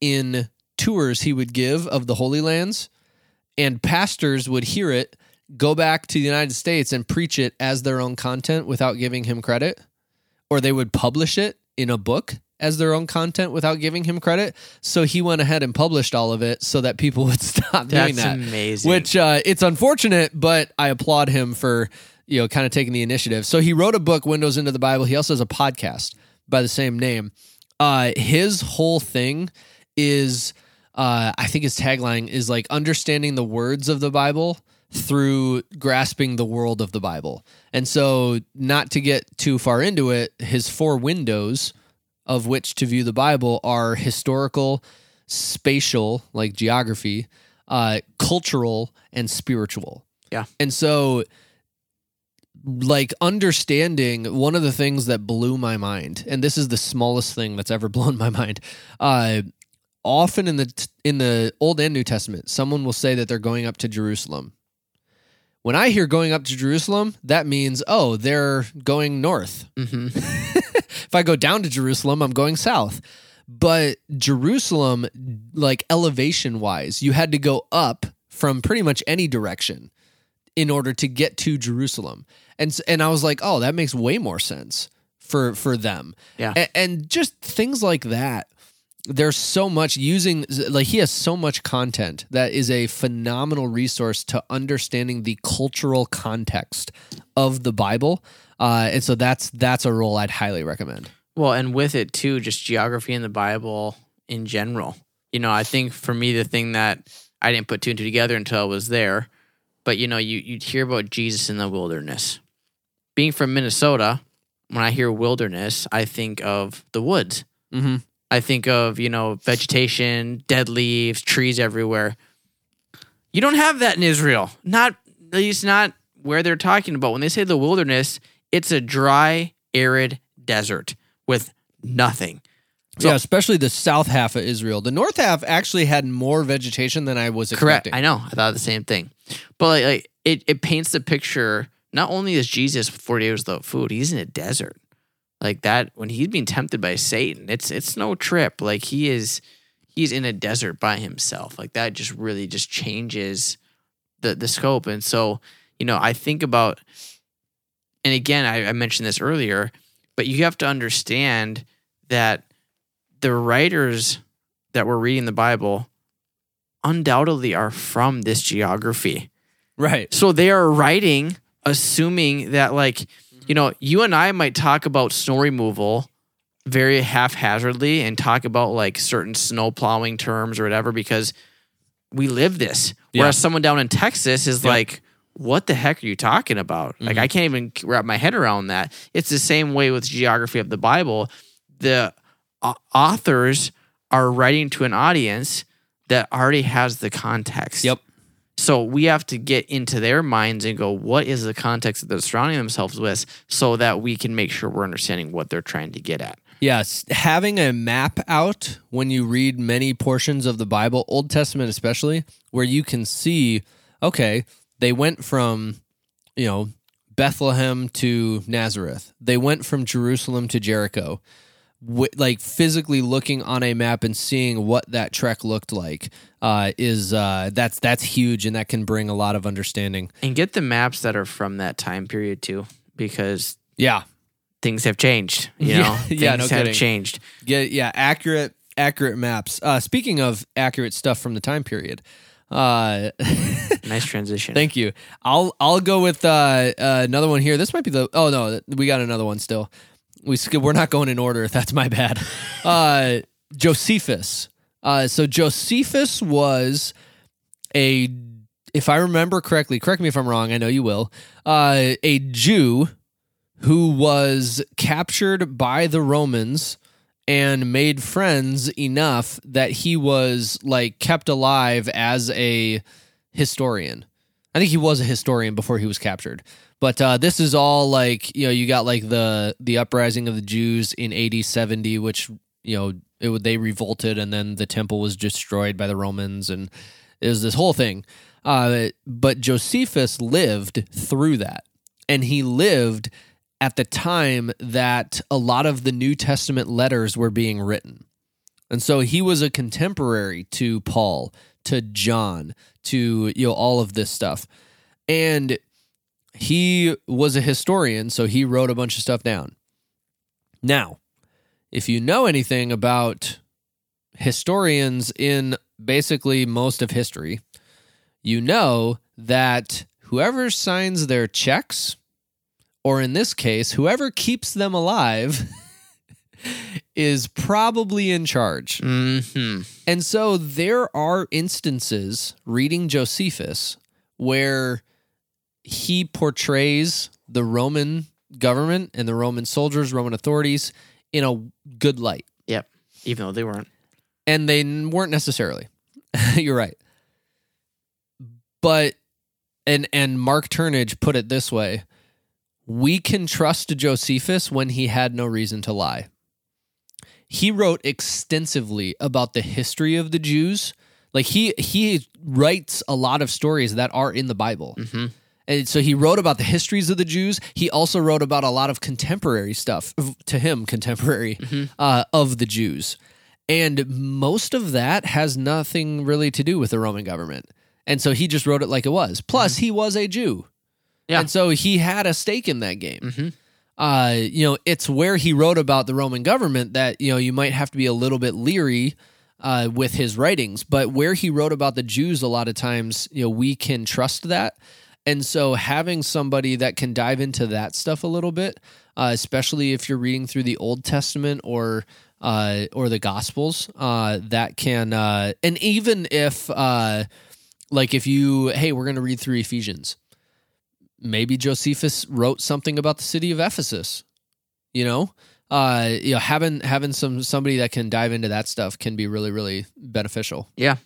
in tours he would give of the Holy Lands, and pastors would hear it, go back to the United States and preach it as their own content without giving him credit, or they would publish it in a book as their own content without giving him credit. So he went ahead and published all of it so that people would stop doing That's that. amazing. Which uh, it's unfortunate, but I applaud him for you know kind of taking the initiative. So he wrote a book, Windows into the Bible. He also has a podcast by the same name. Uh, his whole thing is, uh, I think his tagline is like understanding the words of the Bible through grasping the world of the Bible. And so, not to get too far into it, his four windows of which to view the Bible are historical, spatial, like geography, uh, cultural, and spiritual. Yeah. And so, like, understanding one of the things that blew my mind, and this is the smallest thing that's ever blown my mind. Uh, often in the in the Old and New Testament, someone will say that they're going up to Jerusalem. When I hear going up to Jerusalem, that means oh, they're going north hmm if I go down to Jerusalem, I'm going south. But Jerusalem, like elevation wise, you had to go up from pretty much any direction in order to get to Jerusalem. And and I was like, oh, that makes way more sense for for them. Yeah. A- and just things like that. There's so much using like he has so much content that is a phenomenal resource to understanding the cultural context of the Bible. Uh, and so that's that's a role I'd highly recommend. Well, and with it too, just geography in the Bible in general. You know, I think for me, the thing that I didn't put two and two together until I was there, but you know, you you'd hear about Jesus in the wilderness. Being from Minnesota, when I hear wilderness, I think of the woods. Mm-hmm. I think of you know vegetation, dead leaves, trees everywhere. You don't have that in Israel. Not at least not where they're talking about. When they say the wilderness, it's a dry, arid desert with nothing. So- yeah, especially the south half of Israel. The north half actually had more vegetation than I was Correct. expecting. I know. I thought the same thing. But like, like it, it paints the picture. Not only is Jesus forty years without food, he's in a desert. Like that when he's being tempted by Satan, it's it's no trip. Like he is he's in a desert by himself. Like that just really just changes the the scope. And so, you know, I think about and again, I, I mentioned this earlier, but you have to understand that the writers that were reading the Bible undoubtedly are from this geography. Right. So they are writing assuming that like, you know, you and I might talk about snow removal very haphazardly and talk about like certain snow plowing terms or whatever because we live this. Yeah. Whereas someone down in Texas is Yeah. like, what the heck are you talking about? Like, Mhm. I can't even wrap my head around that. It's the same way with geography of the Bible. The au- authors are writing to an audience that already has the context. Yep. So we have to get into their minds and go, what is the context that they're surrounding themselves with so that we can make sure we're understanding what they're trying to get at. Yes, having a map out when you read many portions of the Bible, Old Testament especially, where you can see, okay, they went from, you know, Bethlehem to Nazareth. They went from Jerusalem to Jericho. Like physically looking on a map and seeing what that trek looked like uh, is uh, that's that's huge and that can bring a lot of understanding. And get the maps that are from that time period too, because Yeah, things have changed. You Yeah, know, things yeah, no have kidding. changed. Yeah, yeah, accurate, accurate maps. Uh, speaking of accurate stuff from the time period, uh, Nice transition. thank you. I'll I'll go with uh, uh, another one here. This might be the. Oh no, we got another one still. We we're not going in order. That's my bad. Uh, Josephus. Uh, so Josephus was a, if I remember correctly, correct me if I'm wrong. I know you will. Uh, a Jew who was captured by the Romans and made friends enough that he was like kept alive as a historian. I think he was a historian before he was captured. But uh, this is all like you know you got like the the uprising of the Jews in AD 70 which you know it would they revolted and then the temple was destroyed by the Romans and it was this whole thing. Uh, but Josephus lived through that and he lived at the time that a lot of the New Testament letters were being written. And so he was a contemporary to Paul, to John, to you know all of this stuff. And he was a historian, so he wrote a bunch of stuff down. Now, if you know anything about historians in basically most of history, you know that whoever signs their checks, or in this case, whoever keeps them alive, is probably in charge. hmm And so there are instances reading Josephus where he portrays the Roman government and the Roman soldiers, Roman authorities in a good light. Yep. Even though they weren't. And they weren't necessarily. You're right. But and and Mark Turnage put it this way, we can trust Josephus when he had no reason to lie. He wrote extensively about the history of the Jews. Like he he writes a lot of stories that are in the Bible. hmm And so he wrote about the histories of the Jews. He also wrote about a lot of contemporary stuff to him, contemporary Mhm. uh, of the Jews. And most of that has nothing really to do with the Roman government. And so he just wrote it like it was. Plus, he was a Jew. Yeah. And so he had a stake in that game. hmm Uh, you know, it's where he wrote about the Roman government that, you know, you might have to be a little bit leery uh, with his writings. But where he wrote about the Jews, a lot of times, you know, we can trust that. And so having somebody that can dive into that stuff a little bit, uh, especially if you're reading through the Old Testament or uh, or the Gospels, uh, that can, uh, and even if, uh, like, if you, hey, we're going to read through Ephesians, maybe Josephus wrote something about the city of Ephesus. You know, uh, you know, having having some somebody that can dive into that stuff can be really really beneficial. Yeah.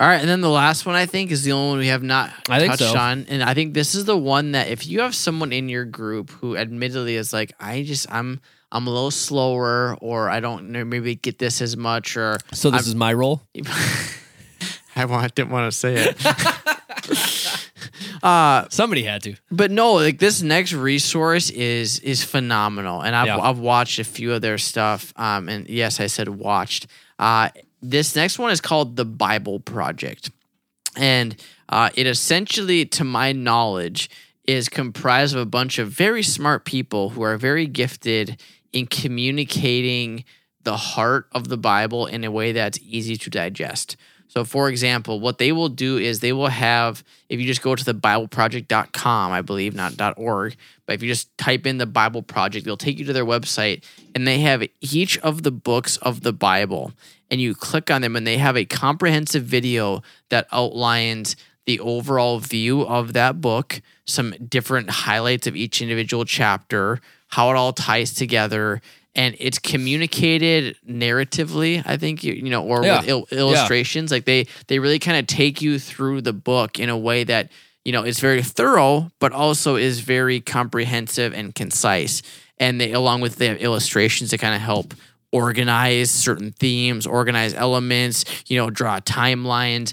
All right, and then the last one I think is the only one we have not I touched so. on, and I think this is the one that if you have someone in your group who admittedly is like, I just I'm I'm a little slower, or I don't know, maybe get this as much, or So this I'm- is my role. I want didn't want to say it. uh, Somebody had to. but no, like this next resource is is phenomenal, and I've Yeah. I've watched a few of their stuff. Um, and yes, I said watched. Uh, this next one is called the Bible Project, and uh, it essentially, to my knowledge, is comprised of a bunch of very smart people who are very gifted in communicating the heart of the Bible in a way that's easy to digest. So, for example, what they will do is they will have, if you just go to the BibleProject.com, I believe, not .org, but if you just type in the Bible Project, they'll take you to their website and they have each of the books of the Bible. And you click on them and they have a comprehensive video that outlines the overall view of that book, some different highlights of each individual chapter, how it all ties together, and it's communicated narratively. I think you, you know, or Yeah. with il- illustrations. Like they they really kind of take you through the book in a way that you know is very thorough, but also is very comprehensive and concise. And they, along with the illustrations, to kind of help organize certain themes, organize elements, you know, draw timelines.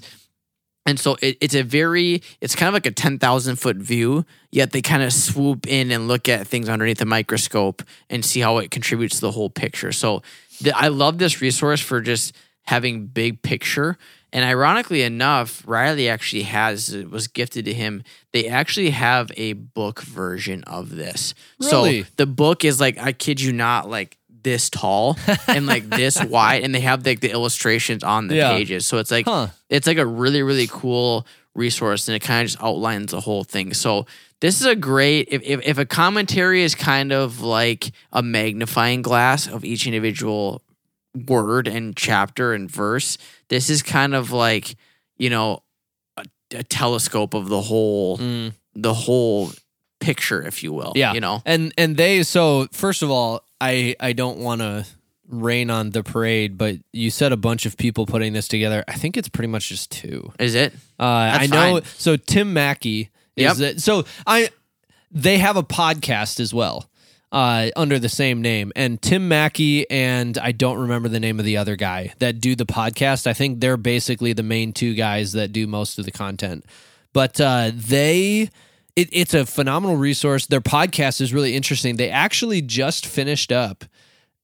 And so it, it's a very, it's kind of like a 10,000 foot view, yet they kind of swoop in and look at things underneath the microscope and see how it contributes to the whole picture. So the, I love this resource for just having big picture. And ironically enough, Riley actually has, was gifted to him. They actually have a book version of this. Really? So the book is like, I kid you not, like this tall and like this wide. And they have like the illustrations on the Yeah. pages. So it's like, Huh. it's like a really really cool resource and it kind of just outlines the whole thing so this is a great if, if, if a commentary is kind of like a magnifying glass of each individual word and chapter and verse this is kind of like you know a, a telescope of the whole Mm. the whole picture if you will Yeah. you know And and they so first of all, I I don't want to rain on the parade, but you said a bunch of people putting this together. I think it's pretty much just two. is it Uh, I know. fine. So Tim Mackie is Yep. it. So I they have a podcast as well uh, under the same name, and Tim Mackie and I don't remember the name of the other guy that do the podcast. I think they're basically the main two guys that do most of the content, but uh, they it, it's a phenomenal resource. Their podcast is really interesting. They actually just finished up,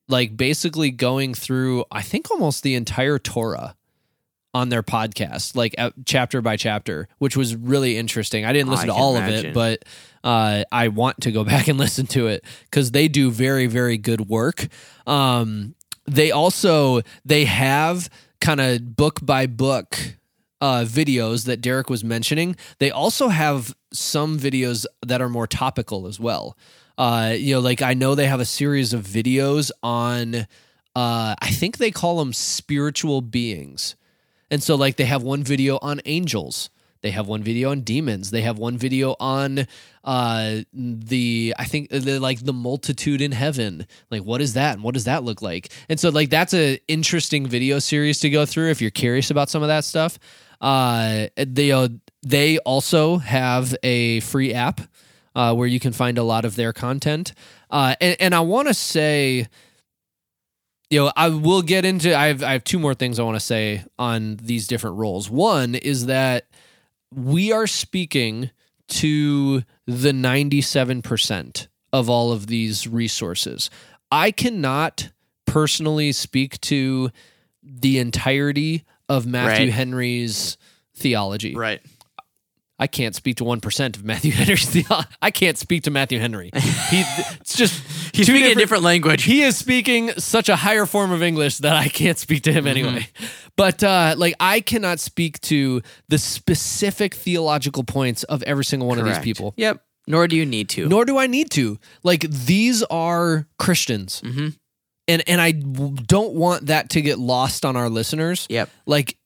like basically going through, I think almost the entire Torah on their podcast, like uh, chapter by chapter, which was really interesting. I didn't listen I to all of it, but uh, I want to go back and listen to it because they do very, very good work. Um, they also they have kind of book by book uh, videos that Derek was mentioning. They also have some videos that are more topical as well. Uh, you know, like I know they have a series of videos on. Uh, I think they call them spiritual beings. And so, like, they have one video on angels. They have one video on demons. They have one video on uh, the, I think, the, like the multitude in heaven. Like, what is that? And what does that look like? And so, like, that's an interesting video series to go through if you're curious about some of that stuff. Uh, they, uh, they also have a free app uh, where you can find a lot of their content. Uh, and, and I want to say, you know, I will get into. I have I have two more things I want to say on these different roles. One is that we are speaking to the ninety seven percent of all of these resources. I cannot personally speak to the entirety of Matthew Right. Henry's theology. Right. I can't speak to one percent of Matthew Henry's theology. I can't speak to Matthew Henry. He, it's just He's speaking a different language. he is speaking such a higher form of English that I can't speak to him anyway. But uh, like I cannot speak to the specific theological points of every single one of these people. Yep. Nor do you need to. Nor do I need to. Like these are Christians. Mhm. And and I don't want that to get lost on our listeners. Yep. Like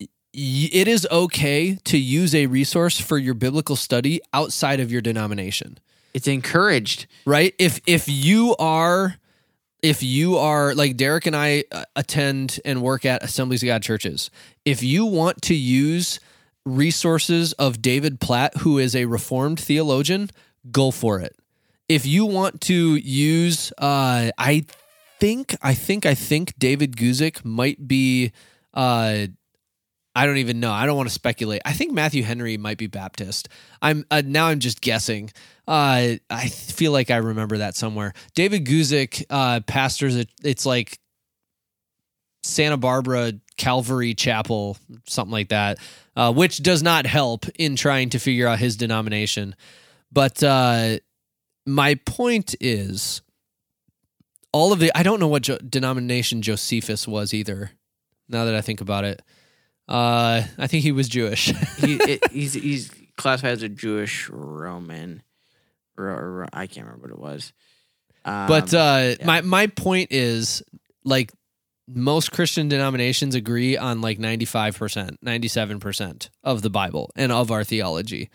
y- it is okay to use a resource for your biblical study outside of your denomination It's encouraged. right if if you are if you are like Derek and I uh, attend and work at Assemblies of God churches if you want to use resources of David Platt who is a reformed theologian go for it if you want to use uh I think I think I think David Guzik might be uh I don't even know. I don't want to speculate. I think Matthew Henry might be Baptist. I'm uh, now. I'm just guessing. Uh, I feel like I remember that somewhere. David Guzik uh, pastors. It, it's like Santa Barbara Calvary Chapel, something like that, uh, which does not help in trying to figure out his denomination. But uh, my point is, all of the. I don't know what jo- denomination Josephus was either. Now that I think about it. Uh, I think he was Jewish. He, it, he's he's classified as a Jewish Roman. Ro- ro- I can't remember what it was. Um, but uh, yeah. my my point is like most Christian denominations agree on like ninety five percent, ninety seven percent of the Bible and of our theology.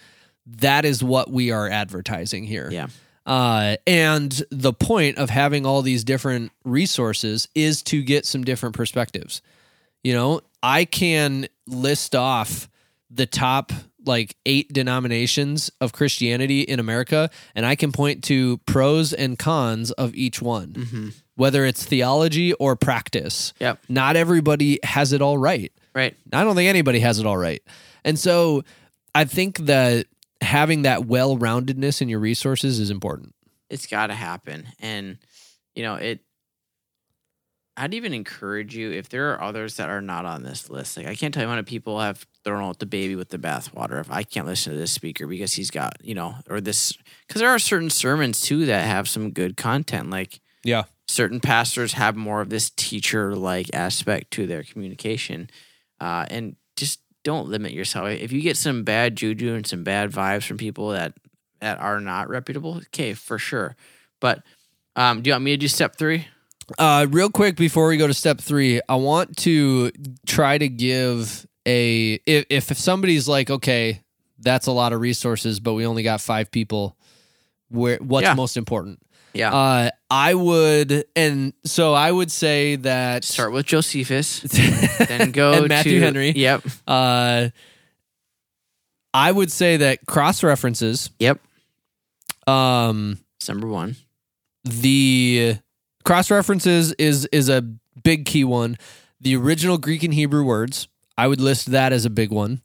That is what we are advertising here. yeah, Uh, and the point of having all these different resources is to get some different perspectives. You know, I can list off the top like eight denominations of Christianity in America, and I can point to pros and cons of each one, Mhm. whether it's theology or practice. Yep. Not everybody has it all right. right. I don't think anybody has it all right. And so I think that having that well roundedness in your resources is important. It's got to happen, and you know it. I'd even encourage you if there are others that are not on this list. Like I can't tell you how many people have thrown out the baby with the bathwater. If I can't listen to this speaker because he's got you know, or this because there are certain sermons too that have some good content. Like Yeah. certain pastors have more of this teacher like aspect to their communication, uh, and just don't limit yourself. If you get some bad juju and some bad vibes from people that that are not reputable, okay, for sure. But um, do you want me to do step three? Uh, real quick before we go to step three, I want to try to give a if if somebody's like, okay, that's a lot of resources, but we only got five people. Where what's Yeah. most important? Yeah, Uh, I would, and so I would say that start with Josephus, then go and Matthew to- Henry. Yep, Uh, I would say that cross references. yep. Um, It's number one. the cross references is is a big key one. The original Greek and Hebrew words, I would list that as a big one.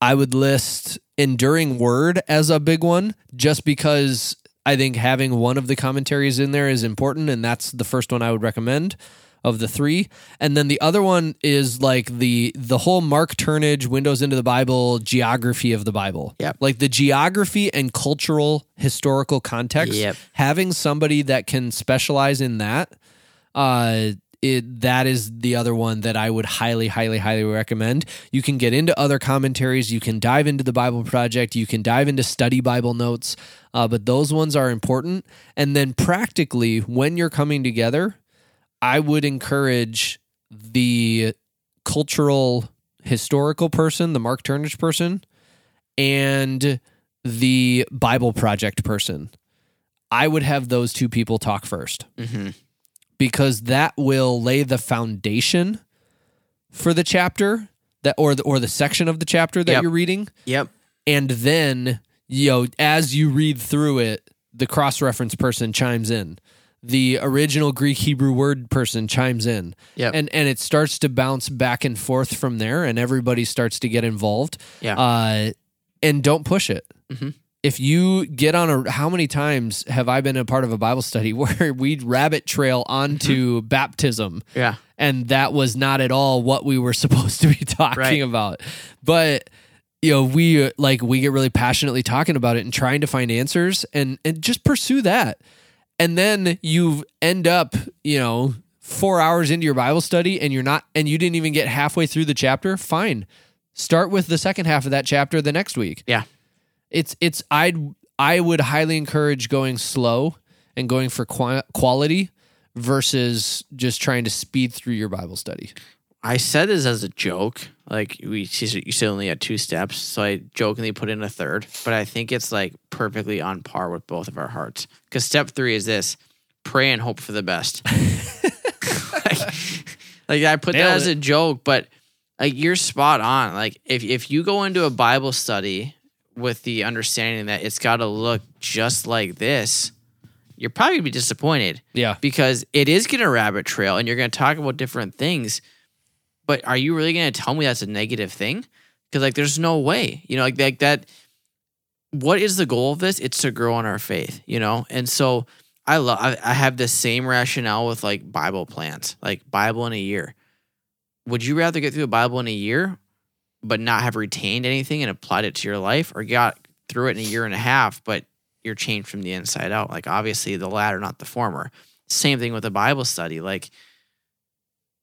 I would list Enduring Word as a big one, just because I think having one of the commentaries in there is important, and that's the first one I would recommend of the three. And then the other one is like the the whole Mark Turnage Windows into the Bible geography of the Bible. Yep. Like the geography and cultural historical context. Yep. Having somebody that can specialize in that, uh it, that is the other one that I would highly, highly, highly recommend. You can get into other commentaries. You can dive into the Bible Project. You can dive into study Bible notes. Uh, but those ones are important. And then practically, when you're coming together, I would encourage the cultural historical person, the Mark Turnage person, and the Bible Project person. I would have those two people talk first Mm-hmm. Because that will lay the foundation for the chapter that or the or the section of the chapter that Yep. you're reading Yep. and then you know as you read through it the cross reference person chimes in the original greek hebrew word person chimes in Yep. and and it starts to bounce back and forth from there and everybody starts to get involved Yeah. uh and don't push it Mhm. If you get on a how many times have i been a part of a bible study where we'd rabbit trail onto Mm-hmm. baptism yeah. and that was not at all what we were supposed to be talking Right. about but you know we like we get really passionately talking about it and trying to find answers and and just pursue that and then you end up you know 4 hours into your bible study and you're not and you didn't even get halfway through the chapter fine start with the second half of that chapter the next week Yeah. It's it's I'd I would highly encourage going slow and going for qua- quality versus just trying to speed through your Bible study. I said this as a joke. Like we, you said only had two steps, so I jokingly put in a third. But I think it's like perfectly on par with both of our hearts. Because step three is this: pray and hope for the best. like, like, I put that as it. a joke, but like you're spot on. Like if if you go into a Bible study with the understanding that it's got to look just like this, you're probably gonna be disappointed Yeah. because it is going to rabbit trail and you're going to talk about different things. But are you really going to tell me that's a negative thing? Because like, there's no way, you know, like, like that. What is the goal of this? It's to grow in our faith, you know. And so I love. I, I have the same rationale with like Bible plans, like Bible in a year. Would you rather get through the Bible in a year, but not have retained anything and applied it to your life, or got through it in a year and a half, but you're changed from the inside out. Like obviously the latter, not the former. Same thing with a Bible study. Like,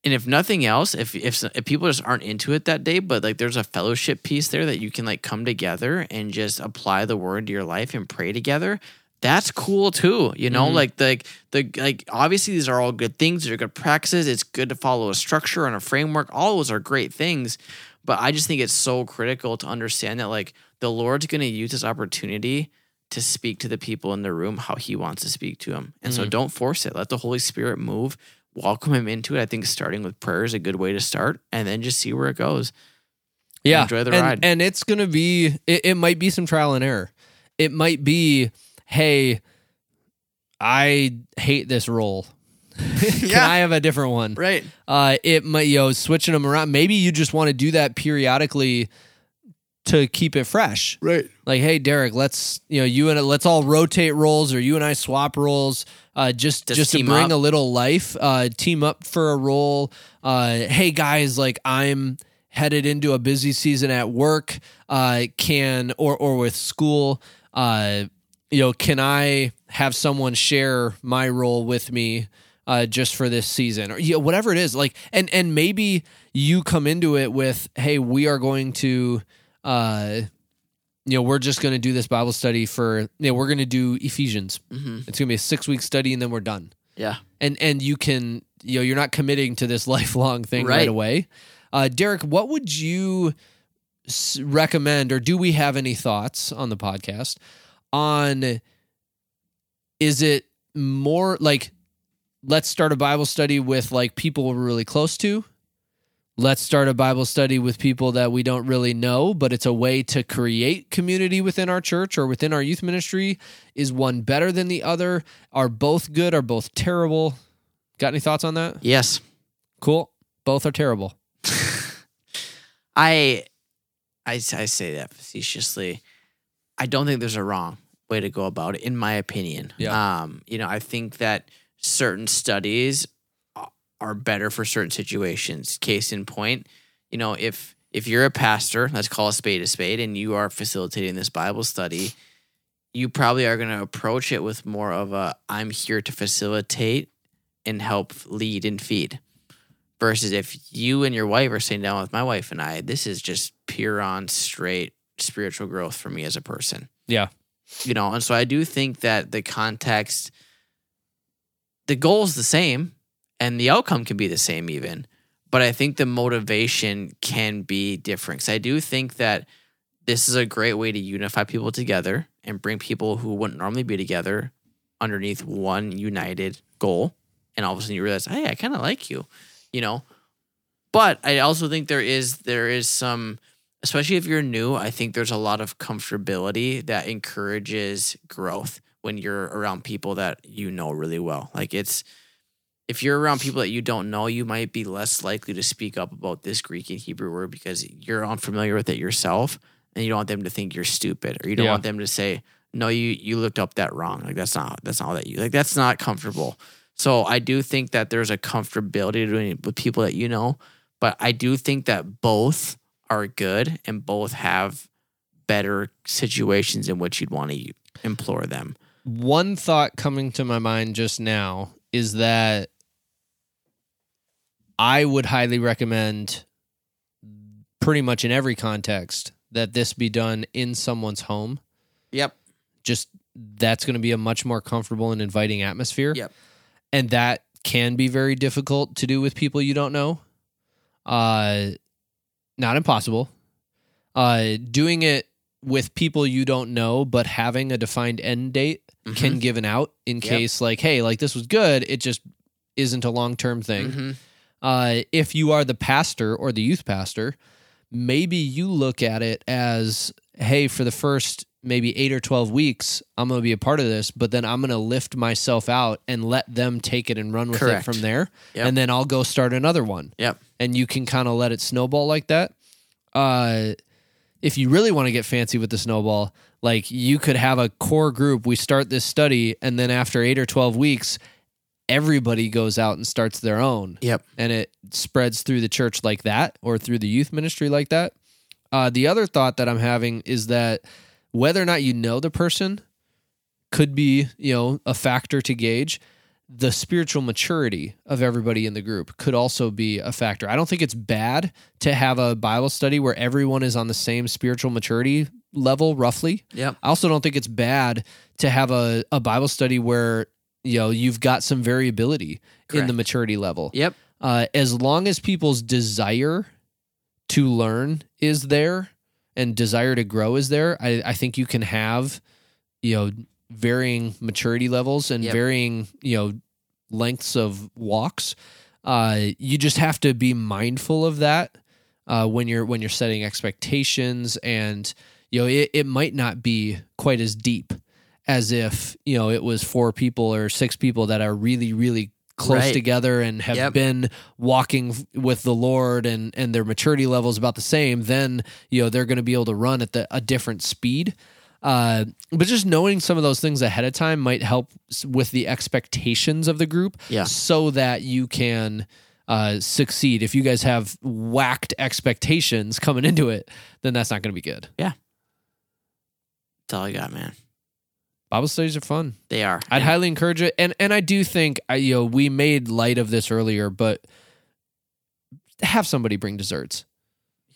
and if nothing else, if if if people just aren't into it that day, but like there's a fellowship piece there that you can like come together and just apply the word to your life and pray together. That's cool too, you know. Mhm. Like the the like obviously these are all good things. They're good practices. It's good to follow a structure and a framework. All those are great things, but I just think it's so critical to understand that like the Lord's going to use this opportunity to speak to the people in the room how he wants to speak to them. And so Mhm. don't force it. Let the Holy Spirit move. Welcome him into it. I think starting with prayer is a good way to start and then just see where it goes. Yeah. Enjoy the and, ride. And it's going to be, it, it might be some trial and error. It might be, hey, I hate this role. Can Yeah. I have a different one? Right. uh, it might you know switching them around. Maybe you just want to do that periodically to keep it fresh. Right. Like, hey, Derek, let's you know you and let's all rotate roles, or you and I swap roles. Uh, just Just just, to bring up. a little life. Uh, team up for a role. Uh, hey guys, like I'm headed into a busy season at work. Uh, can or or with school. Uh, you know, can I have someone share my role with me? Uh, just for this season or you know, whatever it is like and and maybe you come into it with hey we are going to uh you know we're just going to do this bible study for you know we're going to do ephesians hmm it's going to be a six week study and then we're done Yeah. and and you can you know you're not committing to this lifelong thing right, Right. away uh derek what would you s- recommend or do we have any thoughts on the podcast on is it more like let's start a bible study with like people we're really close to let's start a bible study with people that we don't really know but it's a way to create community within our church or within our youth ministry is one better than the other are both good are both terrible got any thoughts on that Yes. cool both are terrible I I, I say that facetiously. I don't think there's a wrong way to go about it, in my opinion. Yeah. Um, you know, I think that certain studies are better for certain situations. Case in point, you know, if if you're a pastor, let's call a spade a spade, and you are facilitating this Bible study, you probably are going to approach it with more of a I'm here to facilitate and help lead and feed. Versus if you and your wife are sitting down with my wife and I, this is just pure on straight spiritual growth for me as a person Yeah. you know and so i do think that the context the goal is the same and the outcome can be the same even but i think the motivation can be different. 'Cause i do think that this is a great way to unify people together and bring people who wouldn't normally be together underneath one united goal. And all of a sudden you realize hey i kind of like you you know? But i also think there is there is some especially if you're new, I think there's a lot of comfortability that encourages growth when you're around people that you know really well. Like it's if you're around people that you don't know, you might be less likely to speak up about this Greek and Hebrew word because you're unfamiliar with it yourself and you don't want them to think you're stupid or you don't Yeah. want them to say, No, you you looked up that wrong. Like that's not that's not that you like that's not comfortable. So I do think that there's a comfortability doing it with people that you know, but I do think that both are good and both have better situations in which you'd want to implore them. One thought coming to my mind just now is that I would highly recommend, pretty much in every context, that this be done in someone's home. Yep. Just that's going to be a much more comfortable and inviting atmosphere. Yep. And that can be very difficult to do with people you don't know. Uh, not impossible. Uh, doing it with people you don't know, but having a defined end date can give an out in Yep. case, like, hey, like this was good. It just isn't a long term thing. Mhm. Uh, if you are the pastor or the youth pastor, maybe you look at it as, hey, for the first maybe eight or 12 weeks, I'm going to be a part of this, but then I'm going to lift myself out and let them take it and run with Correct. it from there. Yep. And then I'll go start another one. Yep. And you can kind of let it snowball like that. Uh, if you really want to get fancy with the snowball, like you could have a core group. We start this study, and then after eight or 12 weeks, everybody goes out and starts their own Yep. and it spreads through the church like that or through the youth ministry like that. Uh, the other thought that I'm having is that whether or not you know the person could be, you know, a factor to gauge. The spiritual maturity of everybody in the group could also be a factor. I don't think it's bad to have a Bible study where everyone is on the same spiritual maturity level, roughly. Yeah. I also don't think it's bad to have a, a Bible study where you know you've got some variability in the maturity level. Yep. Uh, as long as people's desire to learn is there and desire to grow is there, I, I think you can have you know varying maturity levels and Yep. varying you know lengths of walks. Uh, you just have to be mindful of that uh, when you're when you're setting expectations and you know it, it might not be quite as deep as if you know it was four people or six people that are really really close Right. together and have Yep. been walking with the lord and and their maturity level is about the same then you know they're going to be able to run at the, a different speed uh, but just knowing some of those things ahead of time might help with the expectations of the group Yeah. so that you can uh, succeed if you guys have whacked expectations coming into it then that's not going to be good Yeah. That's all I got, man. bible studies are fun They are. I'd And- highly encourage it, and and I do think I you know we made light of this earlier, but have somebody bring desserts.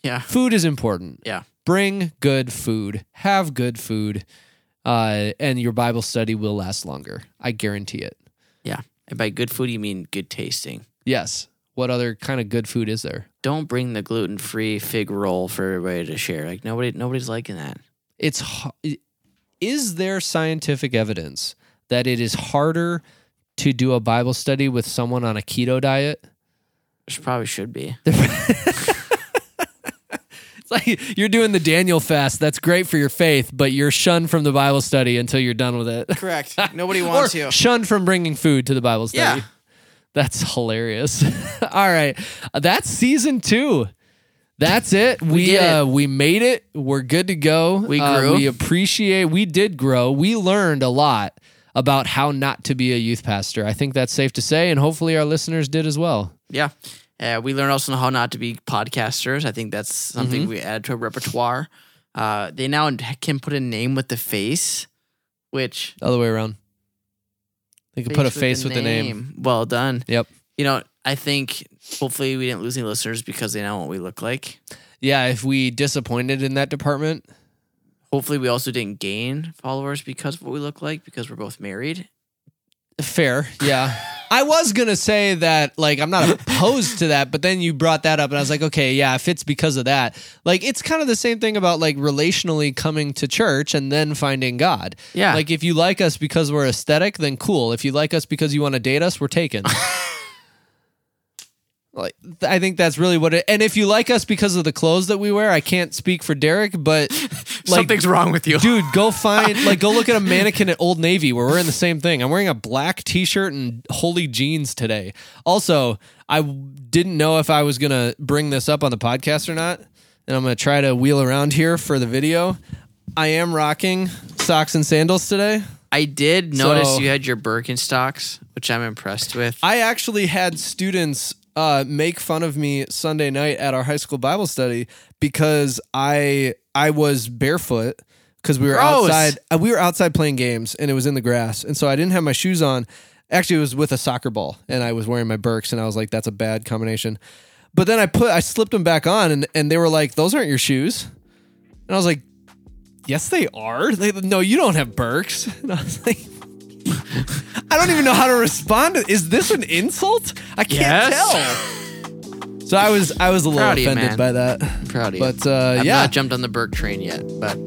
yeah. Food is important. Yeah. Bring good food. Have good food, uh, and your Bible study will last longer. I guarantee it. Yeah. And by good food, you mean good tasting. Yes. What other kind of good food is there? Don't bring the gluten free fig roll for everybody to share. Like nobody, nobody's liking that. It's is there scientific evidence that it is harder to do a Bible study with someone on a keto diet? There probably should be. Like you're doing the Daniel fast. That's great for your faith, but you're shunned from the Bible study until you're done with it. Correct. Nobody wants you. shunned from bringing food to the Bible study. Yeah. That's hilarious. All right. That's season two. That's it. We it. uh we made it. We're good to go. We Uh, we appreciate we did grow. We learned a lot about how not to be a youth pastor. I think that's safe to say and hopefully our listeners did as well. Yeah. Uh, we learn also how not to be podcasters. I think that's something Mm-hmm. we add to our repertoire. Uh, they now can put a name with the face, which the Other way around. They can put a face with the name. Well done. Yep. You know, I think hopefully we didn't lose any listeners because they know what we look like. Yeah, if we disappointed in that department, Hopefully we also didn't gain followers because of what we look like because we're both married. fair. Yeah. I was to say that like I'm not opposed to that, but then you brought that up and I was like, okay, yeah, if it's because of that. Like it's kind of the same thing about like relationally coming to church and then finding God. Yeah. Like if you like us because we're aesthetic, then cool. If you like us because you want to date us, we're taken. like th- I think that's really what it and if you like us because of the clothes that we wear, I can't speak for Derek, but like Something's wrong with you. dude go find like go look at a mannequin at old navy where we're wearing the same thing i'm wearing a black t-shirt and holy jeans today also i didn't know if i was gonna bring this up on the podcast or not and i'm gonna try to wheel around here for the video i am rocking socks and sandals today I did notice So- you had your Birkenstocks, which I'm impressed with. i actually had students uh, make fun of me sunday night at our high school bible study because i i was barefoot because we were Gross. outside uh, we were outside playing games and it was in the grass. And so i didn't have my shoes on. Actually it was with a soccer ball and i was wearing my birks and i was like that's a bad combination. But then i put i slipped them back on and, and they were like those aren't your shoes. And i was like yes they are. They, no you don't have birks and i was like I don't even know how to respond. to Is this an insult? I can't Yes. tell. So I was I was a little Proud of you, offended by that. I'm proud of you. But uh, I've yeah, not jumped on the Birk train yet, but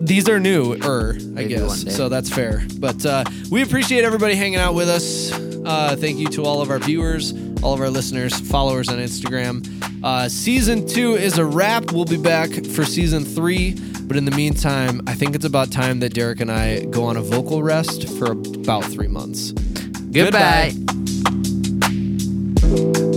these are new, er, I guess. So that's fair. But uh, we appreciate everybody hanging out with us. Uh, thank you to all of our viewers, all of our listeners, followers on Instagram. Uh, season two is a wrap. We'll be back for season three. But in the meantime, I think it's about time that Derek and I go on a vocal rest for about three months. Goodbye. Goodbye.